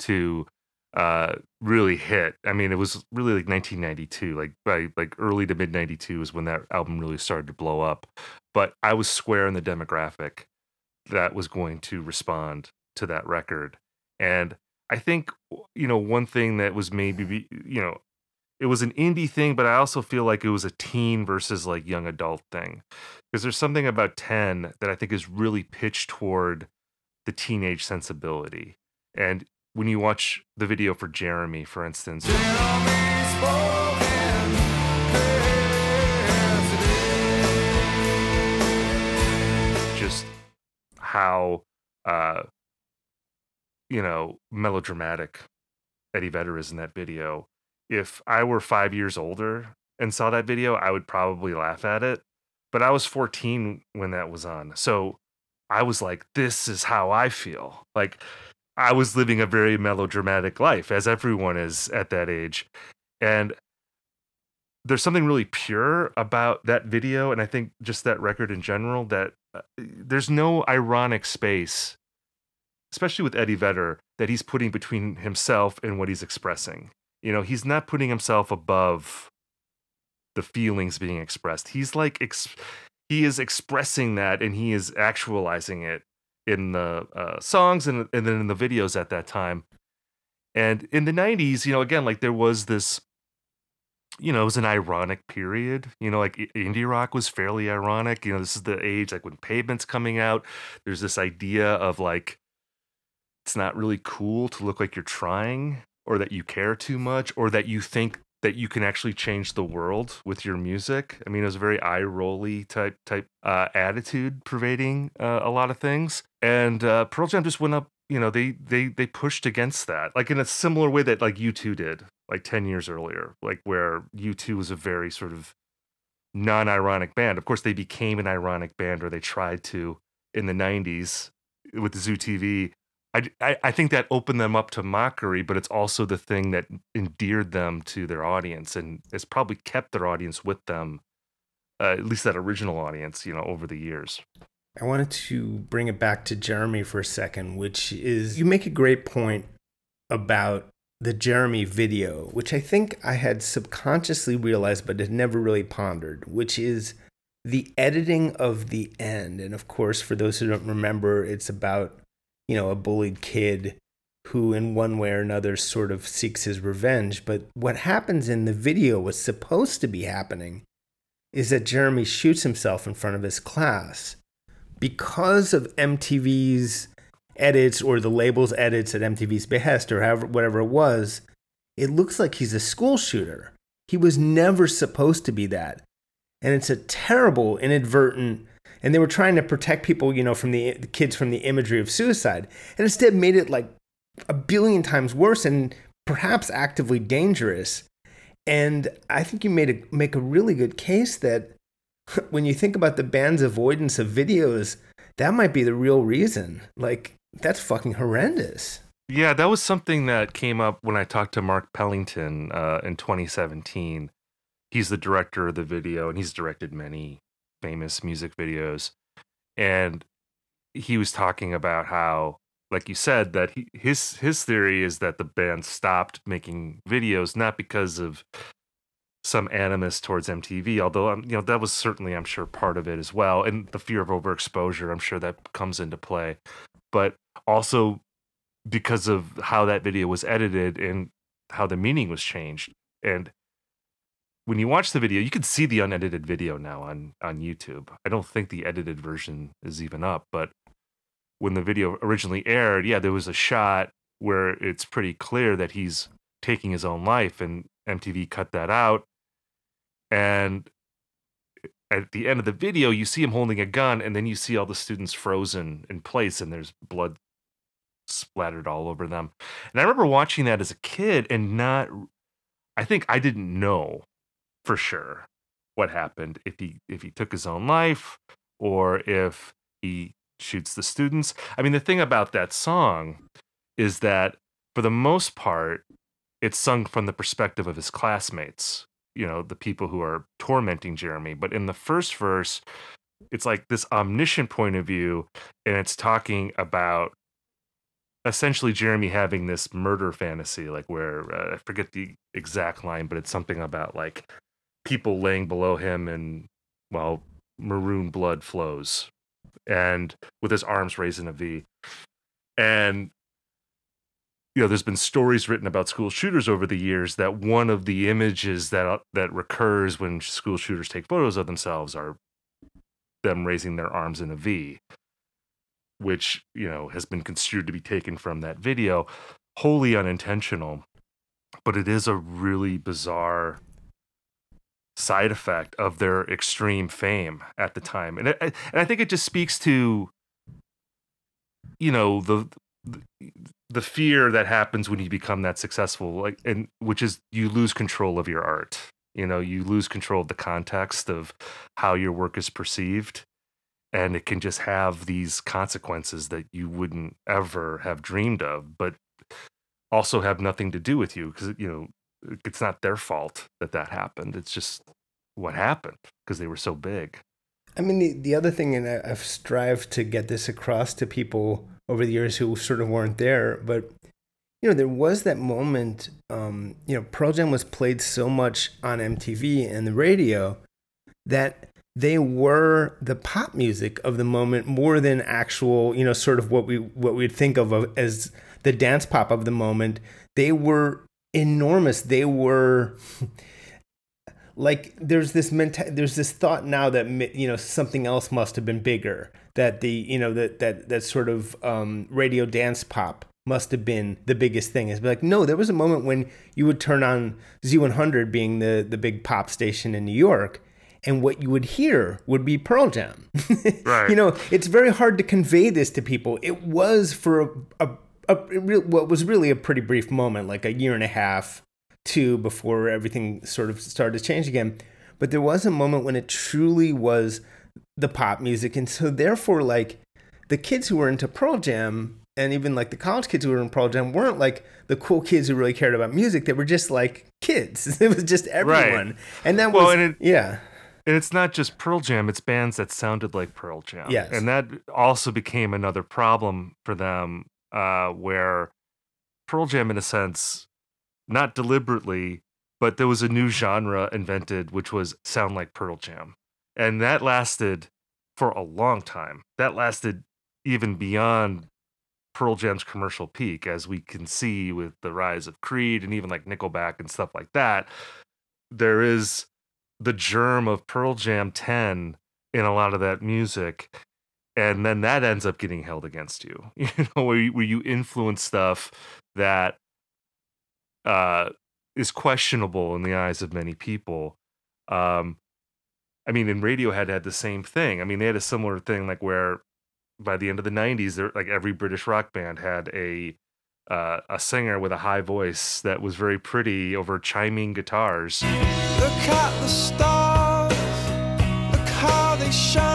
S15: to uh, really hit. I mean, it was really like 1992, like by like early to mid 92 is when that album really started to blow up. But I was square in the demographic that was going to respond to that record, and I think you know one thing that was maybe you know it was an indie thing, but I also feel like it was a teen versus like young adult thing because there's something about 10 that I think is really pitched toward the teenage sensibility. And when you watch the video for Jeremy, for instance, just how uh you know melodramatic Eddie Vedder is in that video. If I were five years older and saw that video, I would probably laugh at it. But I was 14 when that was on. So I was like, this is how I feel. Like I was living a very melodramatic life, as everyone is at that age. And there's something really pure about that video. And I think just that record in general, that uh, there's no ironic space especially with Eddie Vedder, that he's putting between himself and what he's expressing. You know, he's not putting himself above the feelings being expressed. He's like, ex- he is expressing that and he is actualizing it in the uh, songs and, and then in the videos at that time. And in the 90s, you know, again, like there was this, you know, it was an ironic period. You know, like indie rock was fairly ironic. You know, this is the age like when Pavement's coming out. There's this idea of like, it's not really cool to look like you're trying or that you care too much or that you think that you can actually change the world with your music. I mean, it was a very eye rolly type type uh, attitude pervading uh, a lot of things. And uh, Pearl Jam just went up. You know, they they they pushed against that, like in a similar way that like U2 did, like ten years earlier, like where U2 was a very sort of non-ironic band. Of course, they became an ironic band, or they tried to in the '90s with Zoo TV. I, I, think that opened them up to mockery, but it's also the thing that endeared them to their audience and has probably kept their audience with them, uh, at least that original audience, you know, over the years.
S1: I wanted to bring it back to Jeremy for a second, which is you make a great point about the Jeremy video, which I think I had subconsciously realized but had never really pondered, which is the editing of the end, and of course, for those who don't remember, it's about, you know, a bullied kid who, in one way or another, sort of seeks his revenge. But what happens in the video, what's supposed to be happening, is that Jeremy shoots himself in front of his class. Because of MTV's edits or the label's edits at MTV's behest or however, whatever it was, it looks like he's a school shooter. He was never supposed to be that. And it's a terrible, inadvertent, and they were trying to protect people, you know, from the, the kids from the imagery of suicide. And instead made it like a billion times worse and perhaps actively dangerous. And I think you made a, make a really good case that when you think about the band's avoidance of videos, that might be the real reason. Like, that's fucking horrendous.
S15: Yeah, that was something that came up when I talked to Mark Pellington uh, in 2017. He's the director of the video, and he's directed many famous music videos. And he was talking about how, like you said, that he, his his theory is that the band stopped making videos not because of some animus towards MTV, although um, you know that was certainly, I'm sure, part of it as well, and the fear of overexposure. I'm sure that comes into play, but also because of how that video was edited and how the meaning was changed. And when you watch the video, you can see the unedited video now on on YouTube. I don't think the edited version is even up, but when the video originally aired, yeah, there was a shot where it's pretty clear that he's taking his own life and MTV cut that out. And at the end of the video, you see him holding a gun, and then you see all the students frozen in place, and there's blood splattered all over them. And I remember watching that as a kid and not, I think I didn't know for sure what happened if he if he took his own life or if he shoots the students. I mean, the thing about that song is that for the most part, it's sung from the perspective of his classmates, you know, the people who are tormenting Jeremy. But in the first verse, it's like this omniscient point of view, and it's talking about essentially Jeremy having this murder fantasy, like where uh, I forget the exact line, but it's something about like people laying below him and well, maroon blood flows, and with his arms raised in a V, and you know, there's been stories written about school shooters over the years that one of the images that uh, that recurs when school shooters take photos of themselves are them raising their arms in a V which you know has been construed to be taken from that video wholly unintentional. But it is a really bizarre side effect of their extreme fame at the time. And, it, and i think it just speaks to you know the the fear that happens when you become that successful like and which is you lose control of your art. You know you lose control of the context of how your work is perceived and it can just have these consequences that you wouldn't ever have dreamed of but also have nothing to do with you because you know it's not their fault that that happened it's just what happened because they were so big
S1: I mean, the, the other thing, and I've strived to get this across to people over the years who sort of weren't there, but you know, there was that moment. Um, you know, Pearl Jam was played so much on MTV and the radio that they were the pop music of the moment more than actual, you know, sort of what we what we'd think of as the dance pop of the moment. They were enormous. They were like there's this menta- there's this thought now that you know something else must have been bigger that the you know that that that sort of um, radio dance pop must have been the biggest thing. Is like no there was a moment when you would turn on Z100 being the the big pop station in New York and what you would hear would be Pearl Jam.
S15: Right.
S1: You know it's very hard to convey this to people. It was for a, a, a what was really a pretty brief moment like a year and a half two before everything sort of started to change again. But there was a moment when it truly was the pop music. And so, therefore, like the kids who were into Pearl Jam and even like the college kids who were in Pearl Jam weren't like the cool kids who really cared about music. They were just like kids. It was just everyone.
S15: Right.
S1: And that
S15: well,
S1: was,
S15: and it,
S1: yeah.
S15: And it's not just Pearl Jam, it's bands that sounded like Pearl Jam.
S1: Yes.
S15: And that also became another problem for them, uh, where Pearl Jam, in a sense, not deliberately, but there was a new genre invented, which was sound like Pearl Jam. and that lasted for a long time. That lasted even beyond Pearl Jam's commercial peak, as we can see with the rise of Creed and even like Nickelback and stuff like that. There is the germ of Pearl Jam 10 in a lot of that music. And then that ends up getting held against you, you know, where you, where you influence stuff that uh, is questionable in the eyes of many people. Um, I mean, and Radiohead had the same thing. I mean, they had a similar thing, like where by the end of the '90s, there like every British rock band had a uh, a singer with a high voice that was very pretty over chiming guitars.
S8: Look at the stars, look how they shine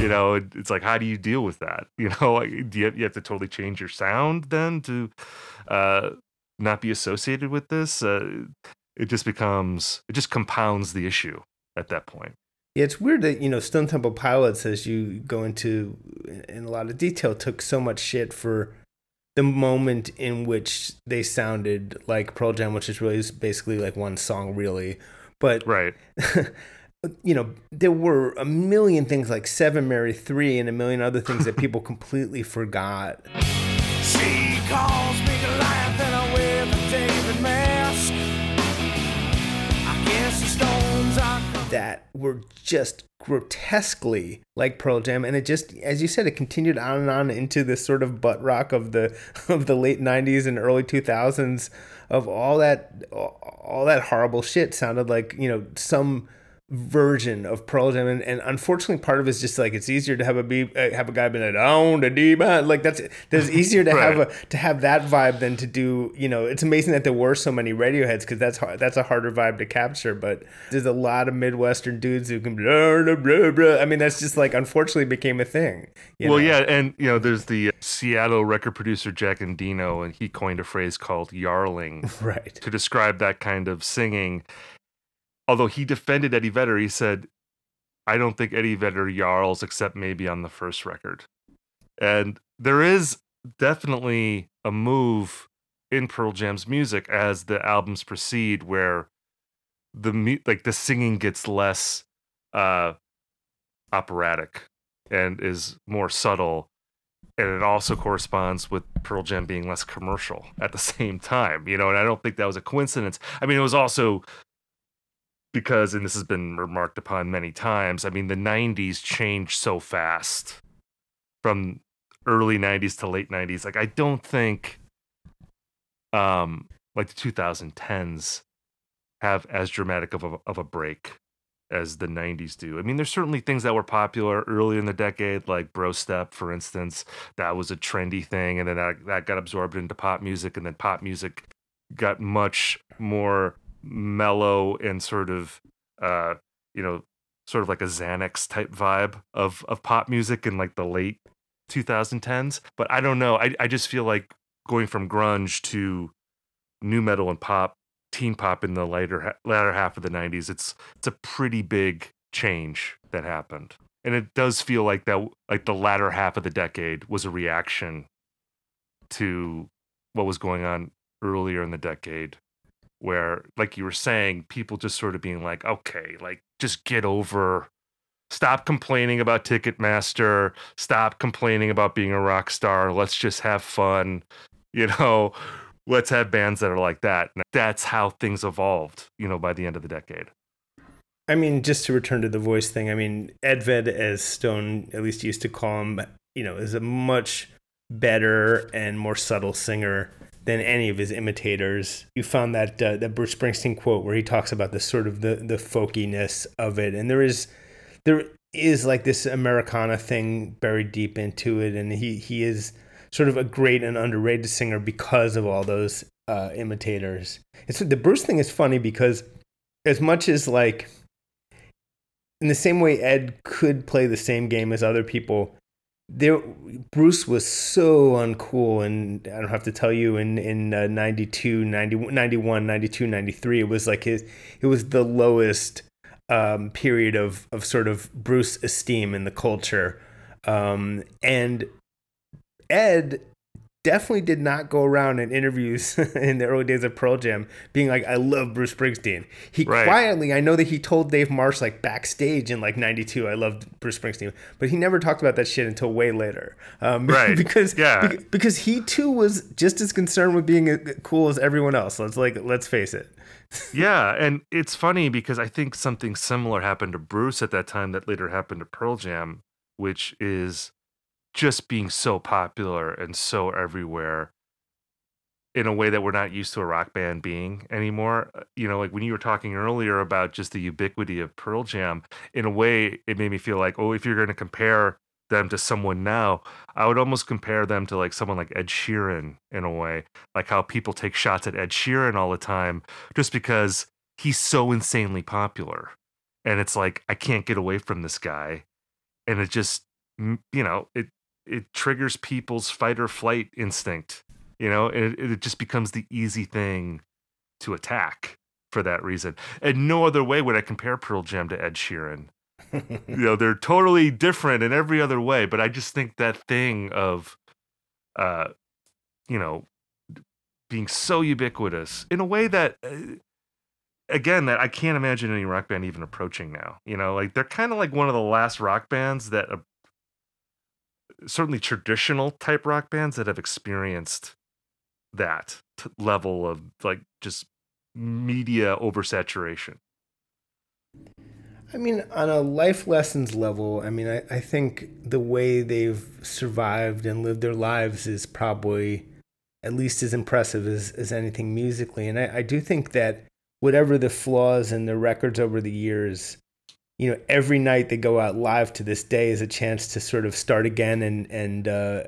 S8: You
S15: know, it's like, how do you deal with that? You know, like, do you have, you have to totally change your sound then to uh, not be associated with this? Uh, it just becomes, it just compounds the issue at that point.
S1: Yeah, it's weird that you know Stone Temple Pilots, as you go into in a lot of detail, took so much shit for the moment in which they sounded like Pearl Jam, which is really basically like one song, really. But
S15: right,
S1: you know, there were a million things like Seven Mary Three and a million other things that people completely forgot.
S8: She calls me Goliath and I wear the David mask. I guess the stones are
S1: that were just grotesquely like Pearl Jam, and it just, as you said, it continued on and on into this sort of butt rock of the of the late '90s and early 2000s of all that all that horrible shit sounded like you know some version of Pearl Jam, and, and unfortunately, part of it is just like it's easier to have a be uh, have a guy be like down the D like that's that's easier to have a to have that vibe than to do you know. It's amazing that there were so many Radioheads because that's hard, that's a harder vibe to capture, but there's a lot of Midwestern dudes who can blah, blah, blah, blah. I mean, that's just like unfortunately became a thing. you
S15: well,
S1: know?
S15: yeah, and you know, there's the uh, Seattle record producer Jack Endino, and he coined a phrase called "yarling"
S1: right
S15: to describe that kind of singing. Although he defended Eddie Vedder, he said, "I don't think Eddie Vedder yarls except maybe on the first record." And there is definitely a move in Pearl Jam's music as the albums proceed, where the like the singing gets less uh operatic and is more subtle and it also corresponds with Pearl Jam being less commercial at the same time, you know, and I don't think that was a coincidence. I mean, it was also because, and this has been remarked upon many times, I mean, the 90s changed so fast from early 90s to late 90s. Like, I don't think, um, like the 2010s have as dramatic of a, of a break as the 90s do. I mean, there's certainly things that were popular early in the decade, like Bro Step, for instance. That was a trendy thing, and then that, that got absorbed into pop music, and then pop music got much more mellow and sort of, uh, you know, sort of like a Xanax type vibe of, of pop music in like the late 2010s. But I don't know. I, I just feel like going from grunge to nu metal and pop teen pop in the later latter half of the 90s it's it's a pretty big change that happened and it does feel like that like the latter half of the decade was a reaction to what was going on earlier in the decade where like you were saying people just sort of being like okay like just get over stop complaining about ticketmaster stop complaining about being a rock star let's just have fun you know let's have bands that are like that. And that's how things evolved, you know, by the end of the decade.
S1: I mean, just to return to the voice thing, I mean, Edved, as Stone at least used to call him, you know, is a much better and more subtle singer than any of his imitators. You found that uh, that Bruce Springsteen quote where he talks about the sort of the the folkiness of it, and there is there is like this Americana thing buried deep into it, and he he is sort of a great and underrated singer because of all those uh, imitators. It's the Bruce thing is funny because as much as like in the same way Ed could play the same game as other people, there Bruce was so uncool and I don't have to tell you in in uh, 92, 90, 91, 92, 93 it was like his it was the lowest um, period of of sort of Bruce esteem in the culture. Um, and Ed definitely did not go around in interviews in the early days of Pearl Jam being like, I love Bruce Springsteen. He
S15: Right.
S1: quietly, I know that he told Dave Marsh like backstage in like 92, I loved Bruce Springsteen, but he never talked about that shit until way later. Um,
S15: Right.
S1: because,
S15: Yeah.
S1: bec- because he too was just as concerned with being uh, cool as everyone else. Let's like, let's face it.
S15: yeah, and it's funny because I think something similar happened to Bruce at that time that later happened to Pearl Jam, which is just being so popular and so everywhere in a way that we're not used to a rock band being anymore. Uh, You know, like when you were talking earlier about just the ubiquity of Pearl Jam, in a way, it made me feel like, oh, if you're going to compare them to someone now, I would almost compare them to like someone like Ed Sheeran in a way, like how people take shots at Ed Sheeran all the time just because he's so insanely popular. And it's like, I can't get away from this guy. And it just, you know, it, it triggers people's fight or flight instinct, you know, and it, it just becomes the easy thing to attack for that reason. And no other way would I compare Pearl Jam to Ed Sheeran. you know, they're totally different in every other way, but I just think that thing of, uh, you know, being so ubiquitous in a way that, uh, again, that I can't imagine any rock band even approaching now. You know, like they're kind of like one of the last rock bands that, certainly traditional type rock bands that have experienced that t- level of like just media oversaturation.
S1: I mean, on a life lessons level, I mean, I, I think the way they've survived and lived their lives is probably at least as impressive as, as anything musically. And I, I do think that whatever the flaws in their records over the years, you know, every night they go out live to this day is a chance to sort of start again and, and, uh,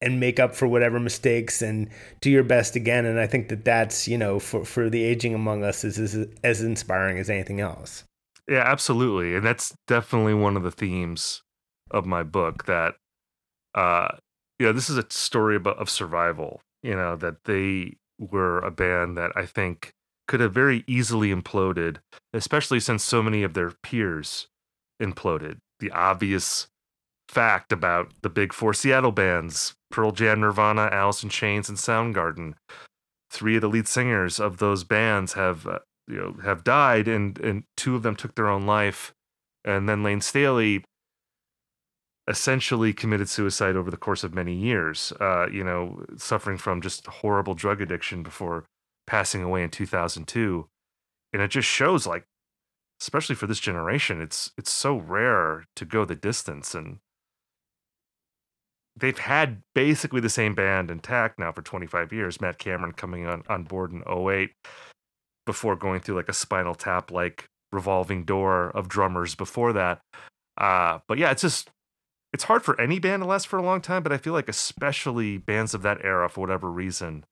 S1: and make up for whatever mistakes and do your best again. And I think that that's, you know, for, for the aging among us is, is as inspiring as anything else.
S15: Yeah, absolutely. And that's definitely one of the themes of my book that uh you know, this is a story about of survival, you know, that they were a band that I think could have very easily imploded, especially since so many of their peers imploded. The obvious fact about the big four Seattle bands, Pearl Jam, Nirvana, Alice in Chains, and Soundgarden. Three of the lead singers of those bands have uh, you know have died and and two of them took their own life and then Layne Staley essentially committed suicide over the course of many years uh you know suffering from just horrible drug addiction before passing away in 2002 and it just shows like especially for this generation it's it's so rare to go the distance and they've had basically the same band intact now for 25 years. Matt cameron coming on, on board in 08 before going through like a spinal tap like revolving door of drummers before that. Uh but yeah it's just it's hard for any band to last for a long time but i feel like especially bands of that era for whatever reason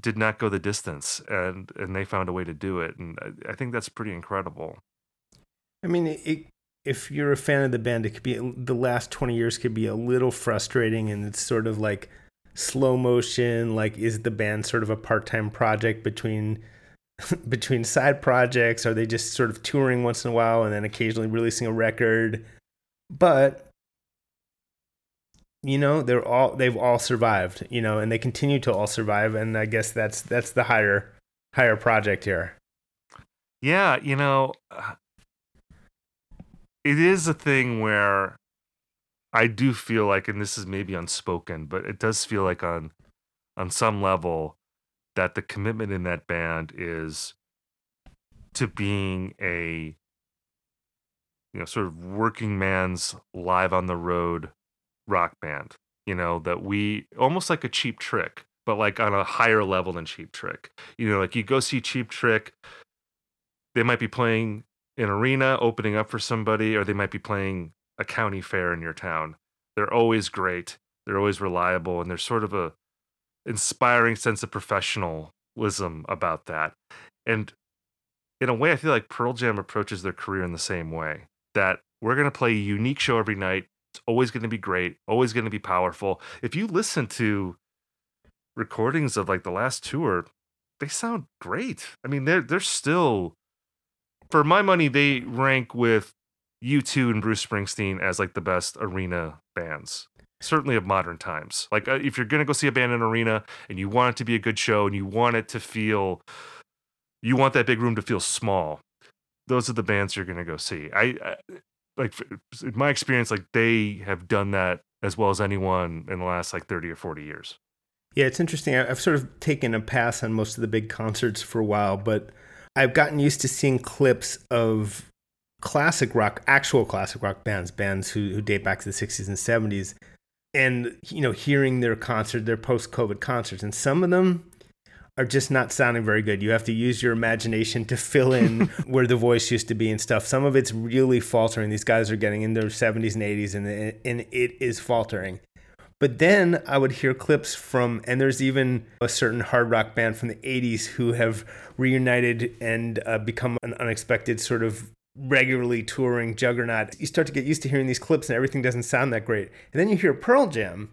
S15: did not go the distance and and they found a way to do it and i, I think that's pretty incredible
S1: I mean, it, if you're a fan of the band, it could be the last 20 years could be a little frustrating, and it's sort of like slow motion. Like, is the band sort of a part time project between between side projects? Are they just sort of touring once in a while and then occasionally releasing a record? But you know, they're all they've all survived. You know, and they continue to all survive, and I guess that's that's the higher higher project here.
S15: Yeah, you know, uh, it is a thing where I do feel like, and this is maybe unspoken, but it does feel like on on some level that the commitment in that band is to being a you know sort of working man's live on the road rock band you know that we almost like a cheap trick but like on a higher level than cheap trick. You know like you go see cheap trick they might be playing an arena opening up for somebody or they might be playing a county fair in your town. They're always great they're always reliable and there's sort of a inspiring sense of professionalism about that. And in a way i feel like pearl jam approaches their career in the same way that we're going to play a unique show every night always going to be great always going to be powerful if you listen to recordings of like the last tour they sound great i mean they're they're still for my money, they rank with U2 and Bruce Springsteen as like the best arena bands. certainly of modern times. Like uh, if you're going to go see a band in an arena and you want it to be a good show and you want it to feel, you want that big room to feel small. Those are the bands you're going to go see. I, I like in my experience, like they have done that as well as anyone in the last like 30 or 40 years.
S1: Yeah, it's interesting. I've sort of taken a pass on most of the big concerts for a while, but I've gotten used to seeing clips of classic rock, actual classic rock bands, bands who, who date back to the 60s and 70s, and, you know, hearing their concert, their post COVID concerts. And some of them are just not sounding very good. You have to use your imagination to fill in where the voice used to be and stuff. Some of it's really faltering. These guys are getting in their 70s and 80s, and, and it is faltering. But then I would hear clips from, and there's even a certain hard rock band from the 80s who have reunited and uh, become an unexpected sort of regularly touring juggernaut. You start to get used to hearing these clips and everything doesn't sound that great. And then you hear Pearl Jam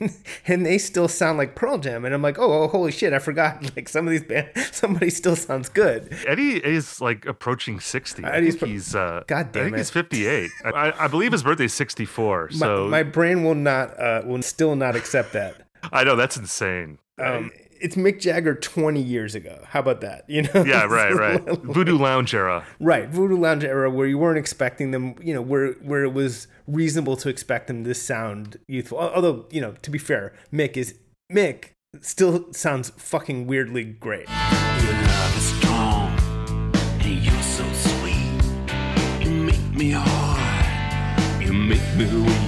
S1: and they still sound like Pearl Jam. And I'm like, oh, oh holy shit, I forgot. Like some of these bands, somebody still sounds good.
S15: Eddie is like approaching 60. I
S1: Eddie's
S15: think he's, uh,
S1: God
S15: I think
S1: it.
S15: he's 58. I, I believe his birthday's 64. So
S1: my, my brain will not, uh, will still not accept that.
S15: I know that's insane.
S1: Um, it's Mick Jagger 20 years ago. How about that? You know?
S15: yeah, right, right. Voodoo Lounge era.
S1: Right, Voodoo Lounge era, where you weren't expecting them, you know, where where it was reasonable to expect them to sound youthful. Although, you know, to be fair, Mick is Mick still sounds fucking weirdly great.
S4: Your love is strong, and you're so sweet. You make me hard, you make me weak.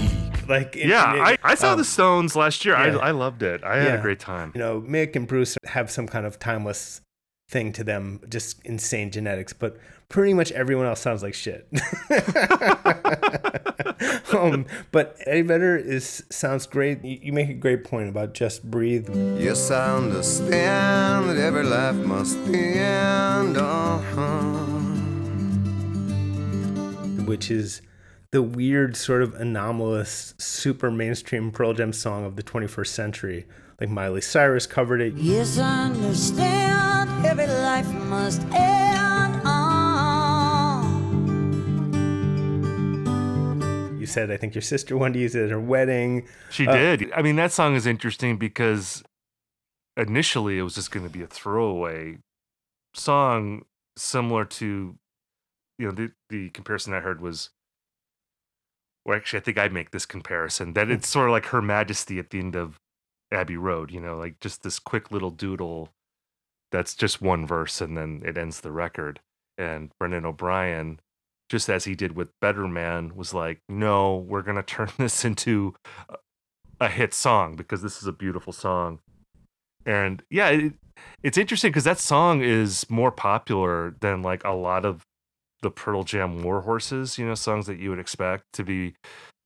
S1: Like, in-
S15: Yeah,
S1: in
S15: I, I saw
S1: um,
S15: the Stones last year.
S1: yeah.
S15: I, I loved it. I had a great time.
S1: You know, Mick and Bruce have some kind of timeless thing to them, just insane genetics, but pretty much everyone else sounds like shit. um, but Eddie Vedder is sounds great. You, you make a great point about just breathe.
S8: Yes, I understand that every life must end. Uh-huh.
S1: which is the weird sort of anomalous super mainstream Pearl Jam song of the 21st century. Like Miley Cyrus covered it.
S16: Yes, I understand every life must end. On.
S1: You said I think your sister wanted to use it at her wedding.
S15: She
S1: Uh,
S15: did. I mean, that song is interesting because initially it was just going to be a throwaway song, similar to, you know, the the comparison I heard was. Well, actually, I think I'd make this comparison that hmm. it's sort of like Her Majesty at the end of Abbey Road. You know, like just this quick little doodle that's just one verse and then it ends the record. And Brendan O'Brien, just as he did with Better Man, was like, no, we're going to turn this into a- a hit song because this is a beautiful song. And yeah, it, it's interesting because that song is more popular than like a lot of the Pearl Jam War Horses, you know, songs that you would expect to be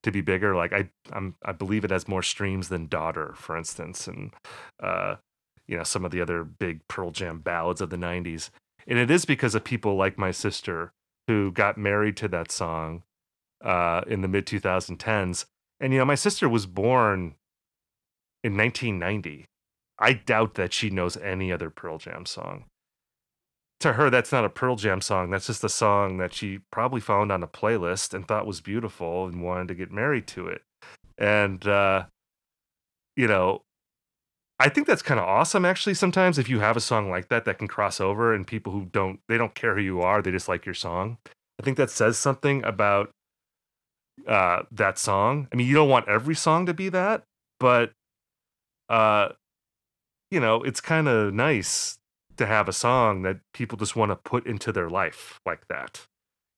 S15: to be bigger. Like I I'm I believe it has more streams than Daughter, for instance, and uh, you know, some of the other big Pearl Jam ballads of the 90s. And it is because of people like my sister who got married to that song uh, in the mid 2010s. And, you know, my sister was born in 1990. I doubt that she knows any other Pearl Jam song. To her, that's not a Pearl Jam song. That's just a song that she probably found on a playlist and thought was beautiful and wanted to get married to it. And, uh, you know, I think that's kind of awesome actually sometimes if you have a song like that that can cross over and people who don't they don't care who you are, they just like your song. I think that says something about uh that song. I mean, you don't want every song to be that, but uh you know, it's kind of nice to have a song that people just want to put into their life like that.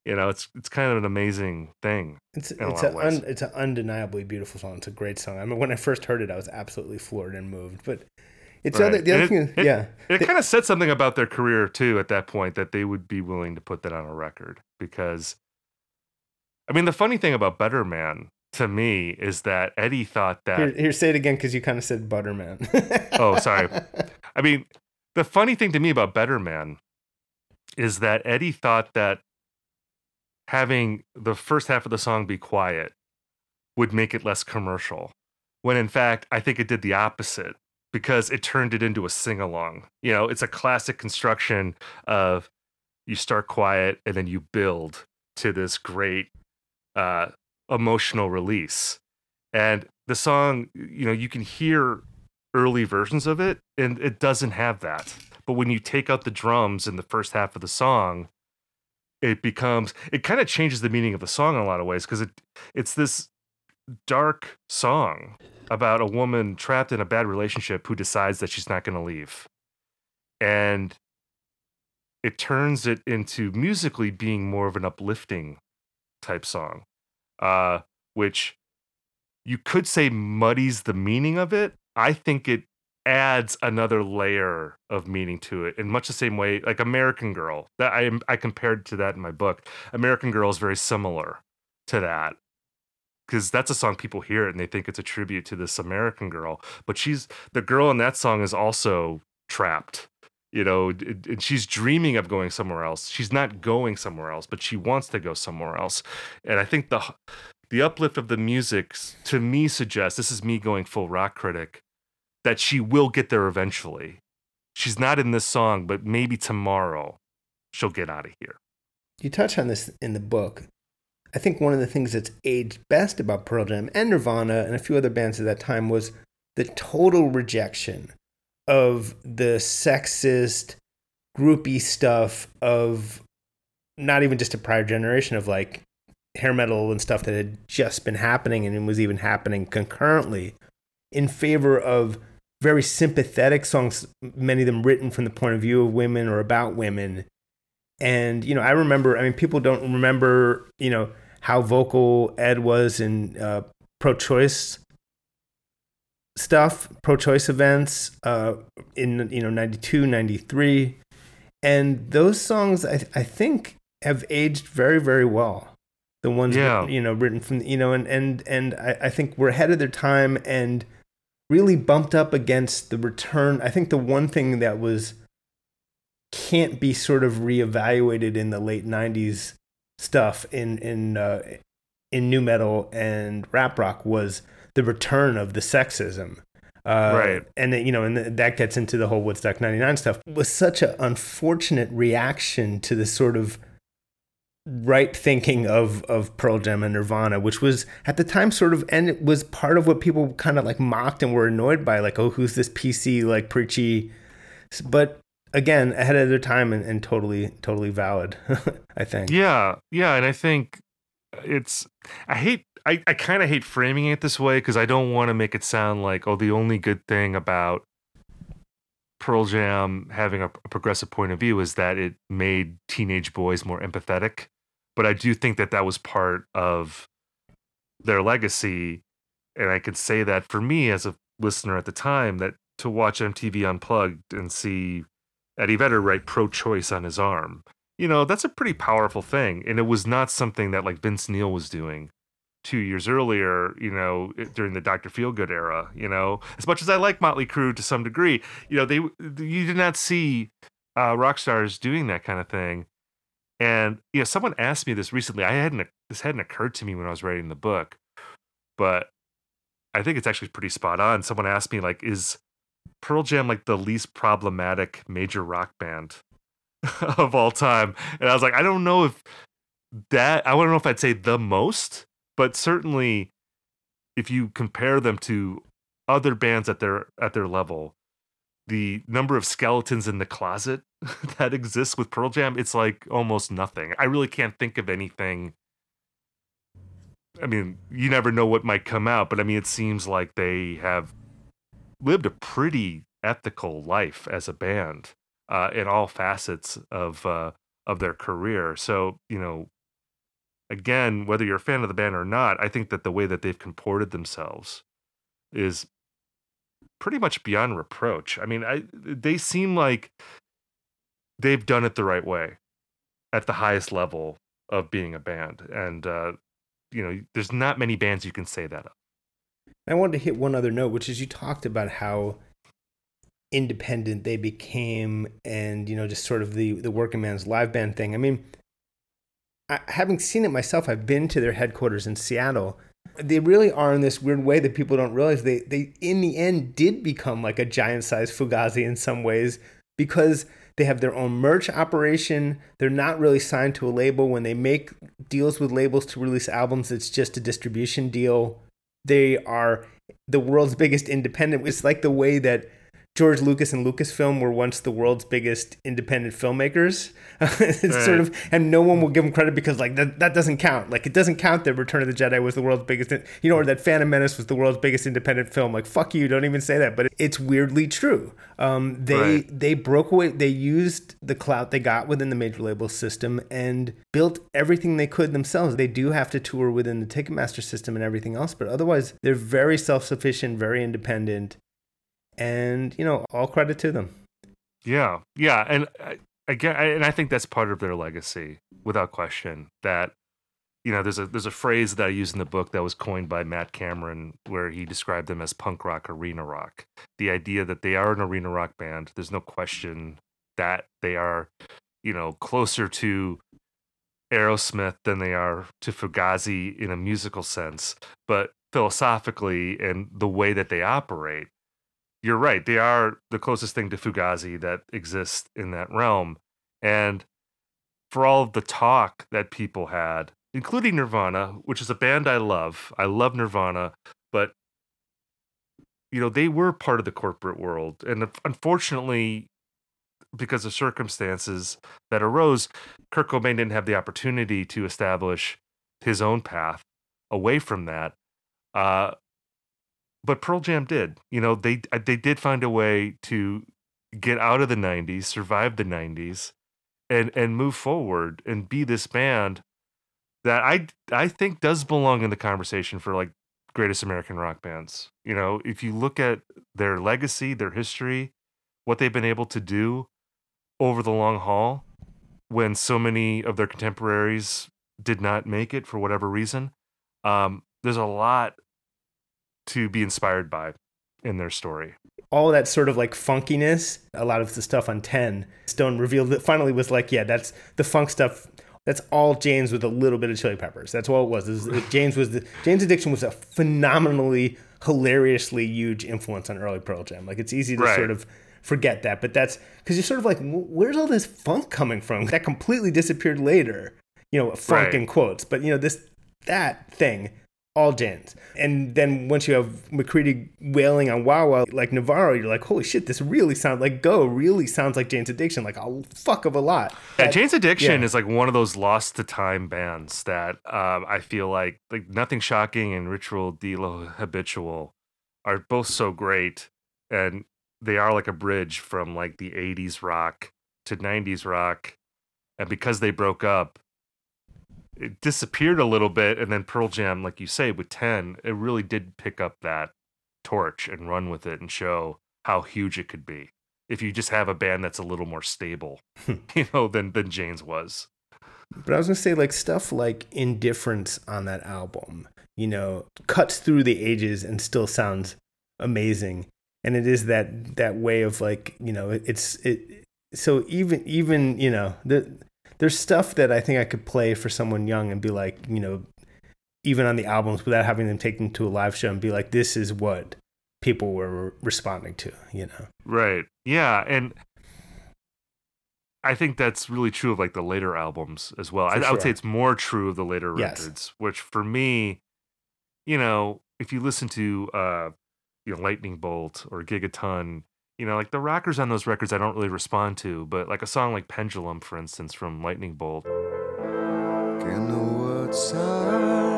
S15: You know, it's it's kind of an amazing thing.
S1: It's it's
S15: lot of
S1: a un, it's an undeniably beautiful song. It's a great song. I mean, when I first heard it, I was absolutely floored and moved. But it's the other the other
S15: And
S1: thing.
S15: it,
S1: is-
S15: it-
S1: yeah,
S15: It
S1: The-
S15: kind of said something about their career too at that point that they would be willing to put that on a record because I mean the funny thing about Better Man to me is that Eddie thought that
S1: Here, here, say it again because you kind of said Butterman.
S15: Oh, sorry. I mean, the funny thing to me about Better Man is that Eddie thought that having the first half of the song be quiet would make it less commercial. When in fact, I think it did the opposite because it turned it into a sing along. You know, it's a classic construction of you start quiet and then you build to this great uh, emotional release. And the song, you know, you can hear early versions of it and it doesn't have that. But when you take out the drums in the first half of the song, it becomes it kind of changes the meaning of the song in a lot of ways because it it's this dark song about a woman trapped in a bad relationship who decides that she's not going to leave. And it turns it into musically being more of an uplifting type song, uh, which you could say muddies the meaning of it. I think it adds another layer of meaning to it in much the same way like American Girl that I I compared to that in my book. American Girl is very similar to that because that's a song people hear and they think it's a tribute to this American girl, but she's the girl in that song is also trapped. You know, and she's dreaming of going somewhere else. She's not going somewhere else, but she wants to go somewhere else. And I think the the uplift of the music to me suggests this is me going full rock critic that she will get there eventually. She's not in this song, but maybe tomorrow she'll get out of here.
S1: You touch on this in the book. I think one of the things that's aged best about Pearl Jam and Nirvana and a few other bands at that time was the total rejection of the sexist, groupie stuff of not even just a prior generation of like hair metal and stuff that had just been happening and was even happening concurrently in favor of very sympathetic songs, many of them written from the point of view of women or about women. And, you know, I remember, I mean, people don't remember, you know, how vocal Ed was in uh, pro choice stuff, pro choice events uh, in, you know, 92, 93. And those songs, I, I think, have aged very, very well the ones
S15: Yeah.
S1: written, you know written from you know and and and I, I think we're ahead of their time and really bumped up against the return i think the one thing that was can't be sort of reevaluated in the late 90s stuff in in uh, in nu metal and rap rock was the return of the sexism uh,
S15: Right.
S1: and then, you know and that gets into the whole woodstock 99 stuff it was such an unfortunate reaction to the sort of right thinking of of Pearl Jam and Nirvana, which was at the time sort of and it was part of what people kind of like mocked and were annoyed by, like, oh, who's this PC like preachy? But again, ahead of their time and, and totally totally valid, I think.
S15: Yeah, yeah, and I think it's I hate I, I kind of hate framing it this way because I don't want to make it sound like oh the only good thing about Pearl Jam having a, a progressive point of view is that it made teenage boys more empathetic. But I do think that that was part of their legacy, and I could say that for me as a listener at the time that to watch MTV Unplugged and see Eddie Vedder write pro-choice on his arm you know, that's a pretty powerful thing. And it was not something that like Vince Neil was doing two years earlier, you know, during the Dr. Feelgood era, you know, as much as I like Motley Crue to some degree, you know, they, you did not see uh, rock stars doing that kind of thing. And, you know, someone asked me this recently. I hadn't, this hadn't occurred to me when I was writing the book, but I think it's actually pretty spot on. Someone asked me, like, is Pearl Jam like the least problematic major rock band of all time. And I was like, I don't know if that, I don't know if I'd say the most, but certainly if you compare them to other bands at their at their level, the number of skeletons in the closet that exists with Pearl Jam, it's like almost nothing. I really can't think of anything. I mean, you never know what might come out, but I mean, it seems like they have lived a pretty ethical life as a band uh, in all facets of uh, of their career. So you know, again, whether you're a fan of the band or not, I think that the way that they've comported themselves is pretty much beyond reproach. I mean, I they seem like they've done it the right way at the highest level of being a band, and uh, you know, there's not many bands you can say that of.
S1: I wanted to hit one other note, which is you talked about how independent they became and you know just sort of the the working man's live band thing i mean I, having seen it myself i've been to their headquarters in seattle they really are in this weird way that people don't realize they they in the end did become like a giant sized fugazi in some ways because they have their own merch operation. They're not really signed to a label. When they make deals with labels to release albums it's just a distribution deal. They are the world's biggest independent. It's like the way that George Lucas and Lucasfilm were once the world's biggest independent filmmakers. it's
S15: Right.
S1: sort of, and no one will give them credit because like that, that doesn't count. Like it doesn't count that Return of the Jedi was the world's biggest, you know, or that Phantom Menace was the world's biggest independent film. Like fuck you, don't even say that. But it's weirdly true. Um, they
S15: Right.
S1: they broke away. They used the clout they got within the major label system and built everything they could themselves. They do have to tour within the Ticketmaster system and everything else, but otherwise they're very self sufficient, very independent and you know all credit to them
S15: Yeah, yeah, and I- again, and I think that's part of their legacy, without question. That you know, there's a there's a phrase that I use in the book that was coined by Matt Cameron, where he described them as punk rock, arena rock. The idea that they are an arena rock band. There's no question that they are, you know, closer to Aerosmith than they are to Fugazi in a musical sense, but philosophically and the way that they operate, you're right. They are the closest thing to Fugazi that exists in that realm. And for all of the talk that people had, including Nirvana, which is a band I love, I love Nirvana, but you know, they were part of the corporate world. And unfortunately, because of circumstances that arose, Kurt Cobain didn't have the opportunity to establish his own path away from that. Uh, but Pearl Jam did. You know, they uh, they did find a way to get out of the '90s, survive the '90s, and and move forward and be this band that I I think does belong in the conversation for like greatest American rock bands. You know, if you look at their legacy, their history, what they've been able to do over the long haul, when so many of their contemporaries did not make it for whatever reason, um, there's a lot to be inspired by in their story.
S1: all that sort of like funkiness a lot of the stuff on 10 stone revealed that finally was like yeah that's the funk stuff that's all Jane's with a little bit of chili peppers. That's all it was. Is Jane's was the Jane's Addiction was a phenomenally, hilariously huge influence on early Pearl Jam. Like it's easy to
S15: Right.
S1: sort of forget that, but that's because you're sort of like, where's all this funk coming from? That completely disappeared later. You know, funk
S15: Right.
S1: in quotes, but you know this that thing, all Jane's. And then once you have McCready wailing on wah-wah like Navarro, you're like, holy shit, this really sounds like Go really sounds like Jane's Addiction, like a fuck of a lot.
S15: Yeah,
S1: That-
S15: Jane's Addiction
S1: yeah.
S15: is like one of those lost to time bands that um, I feel like like Nothing Shocking and Ritual de Habitual are both so great, and they are like a bridge from like the '80s rock to '90s rock, and because they broke up, it disappeared a little bit, and then Pearl Jam, like you say, with Ten, it really did pick up that torch and run with it and show how huge it could be if you just have a band that's a little more stable, hmm. you know, than than Jane's was.
S1: But I was gonna say like stuff like Indifference on that album, you know, cuts through the ages and still sounds amazing. And it is that that way of like, you know, it, it's it so even even, you know, the there's stuff that I think I could play for someone young and be like, you know, even on the albums without having them take them to a live show and be like, this is what people were responding to, you know.
S15: Right. Yeah, and I think that's really true of like the later albums as well. I,
S1: For
S15: I would say it's more true of the later
S1: Yes.
S15: records, which for me, you know, if you listen to uh you know Lightning Bolt or Gigaton, you know, like the rockers on those records I don't really respond to, but like a song like Pendulum for instance from Lightning Bolt,
S14: Can the words sound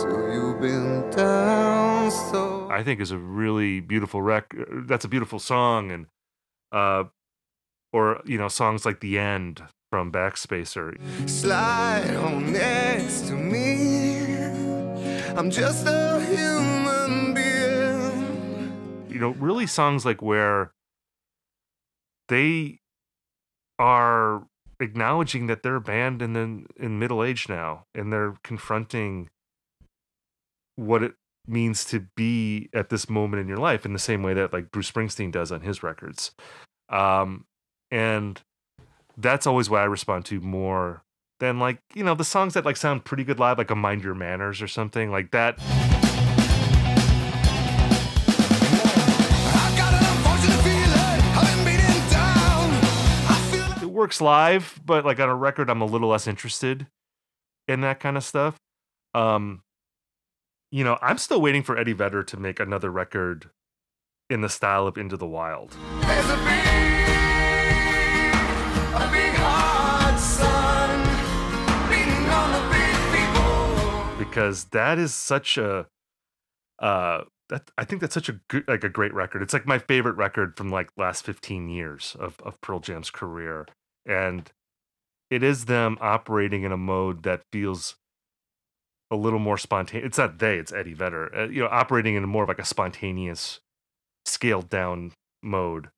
S14: till you've been down so
S15: I think is a really beautiful record. that's a beautiful song and uh or you know songs like The End from Backspacer.
S14: slide on next to me. I'm just a human.
S15: You know, really songs like where they are acknowledging that they're a band in the in middle age now, and they're confronting what it means to be at this moment in your life in the same way that like Bruce Springsteen does on his records. Um, and that's always what I respond to more than like, you know, the songs that like sound pretty good live, like a Mind Your Manners or something like that. Works live, but like on a record, I'm a little less interested in that kind of stuff. Um, you know, I'm still waiting for Eddie Vedder to make another record in the style of Into the Wild.
S8: There's a big, a big hot sun beating on the big people.
S15: because that is such a uh that I think that's such a good like a great record. It's like my favorite record from like last 15 years of of Pearl Jam's career and it is them operating in a mode that feels a little more spontaneous. It's not they, it's Eddie Vedder. Uh, you know, operating in more of like a spontaneous scaled down mode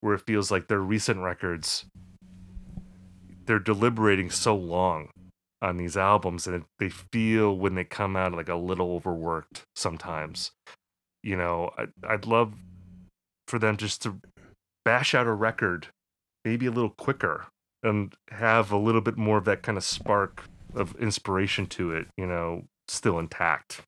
S15: where it feels like their recent records they're deliberating so long on these albums and they feel when they come out like a little overworked sometimes you know I, i'd love for them just to bash out a record maybe a little quicker and have a little bit more of that kind of spark of inspiration to it you know still intact.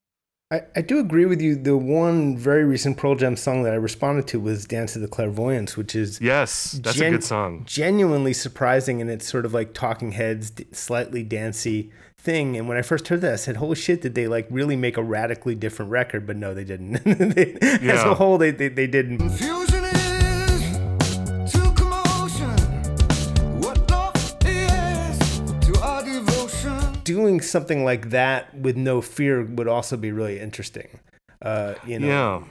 S1: I, I do agree with you. The one very recent Pearl Jam song that I responded to was Dance of the Clairvoyants, which is
S15: yes that's a good song.
S1: genuinely surprising and it's sort of like talking heads slightly dancey thing. And when i first heard that i said holy shit did they like really make a radically different record? But no they didn't. They- as a whole they, they, they didn't doing something like that with no fear would also be really interesting uh you know.
S15: Yeah.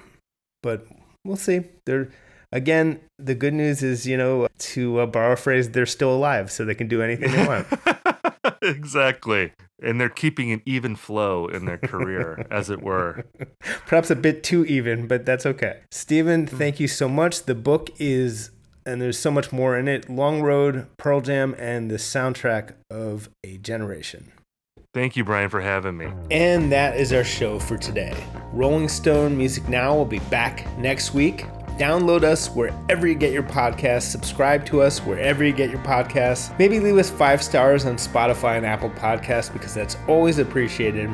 S1: But we'll see. They're again the good news is you know to uh, borrow a phrase they're still alive so they can do anything they want.
S15: Exactly. And they're keeping an even flow in their career as it were.
S1: Perhaps a bit too even, but that's okay. Steven, thank you so much. The book is, and there's so much more in it Long Road, Pearl Jam, and the soundtrack of a generation.
S15: Thank you brian for having me
S1: And that is our show for today. Rolling Stone Music Now will be back next week. Download us wherever you get your podcasts. Subscribe to us wherever you get your podcasts. Maybe leave us five stars on Spotify and Apple Podcasts because that's always appreciated.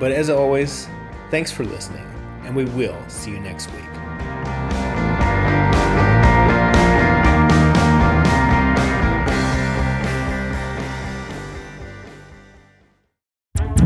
S1: But as always, thanks for listening, and we will see you next week.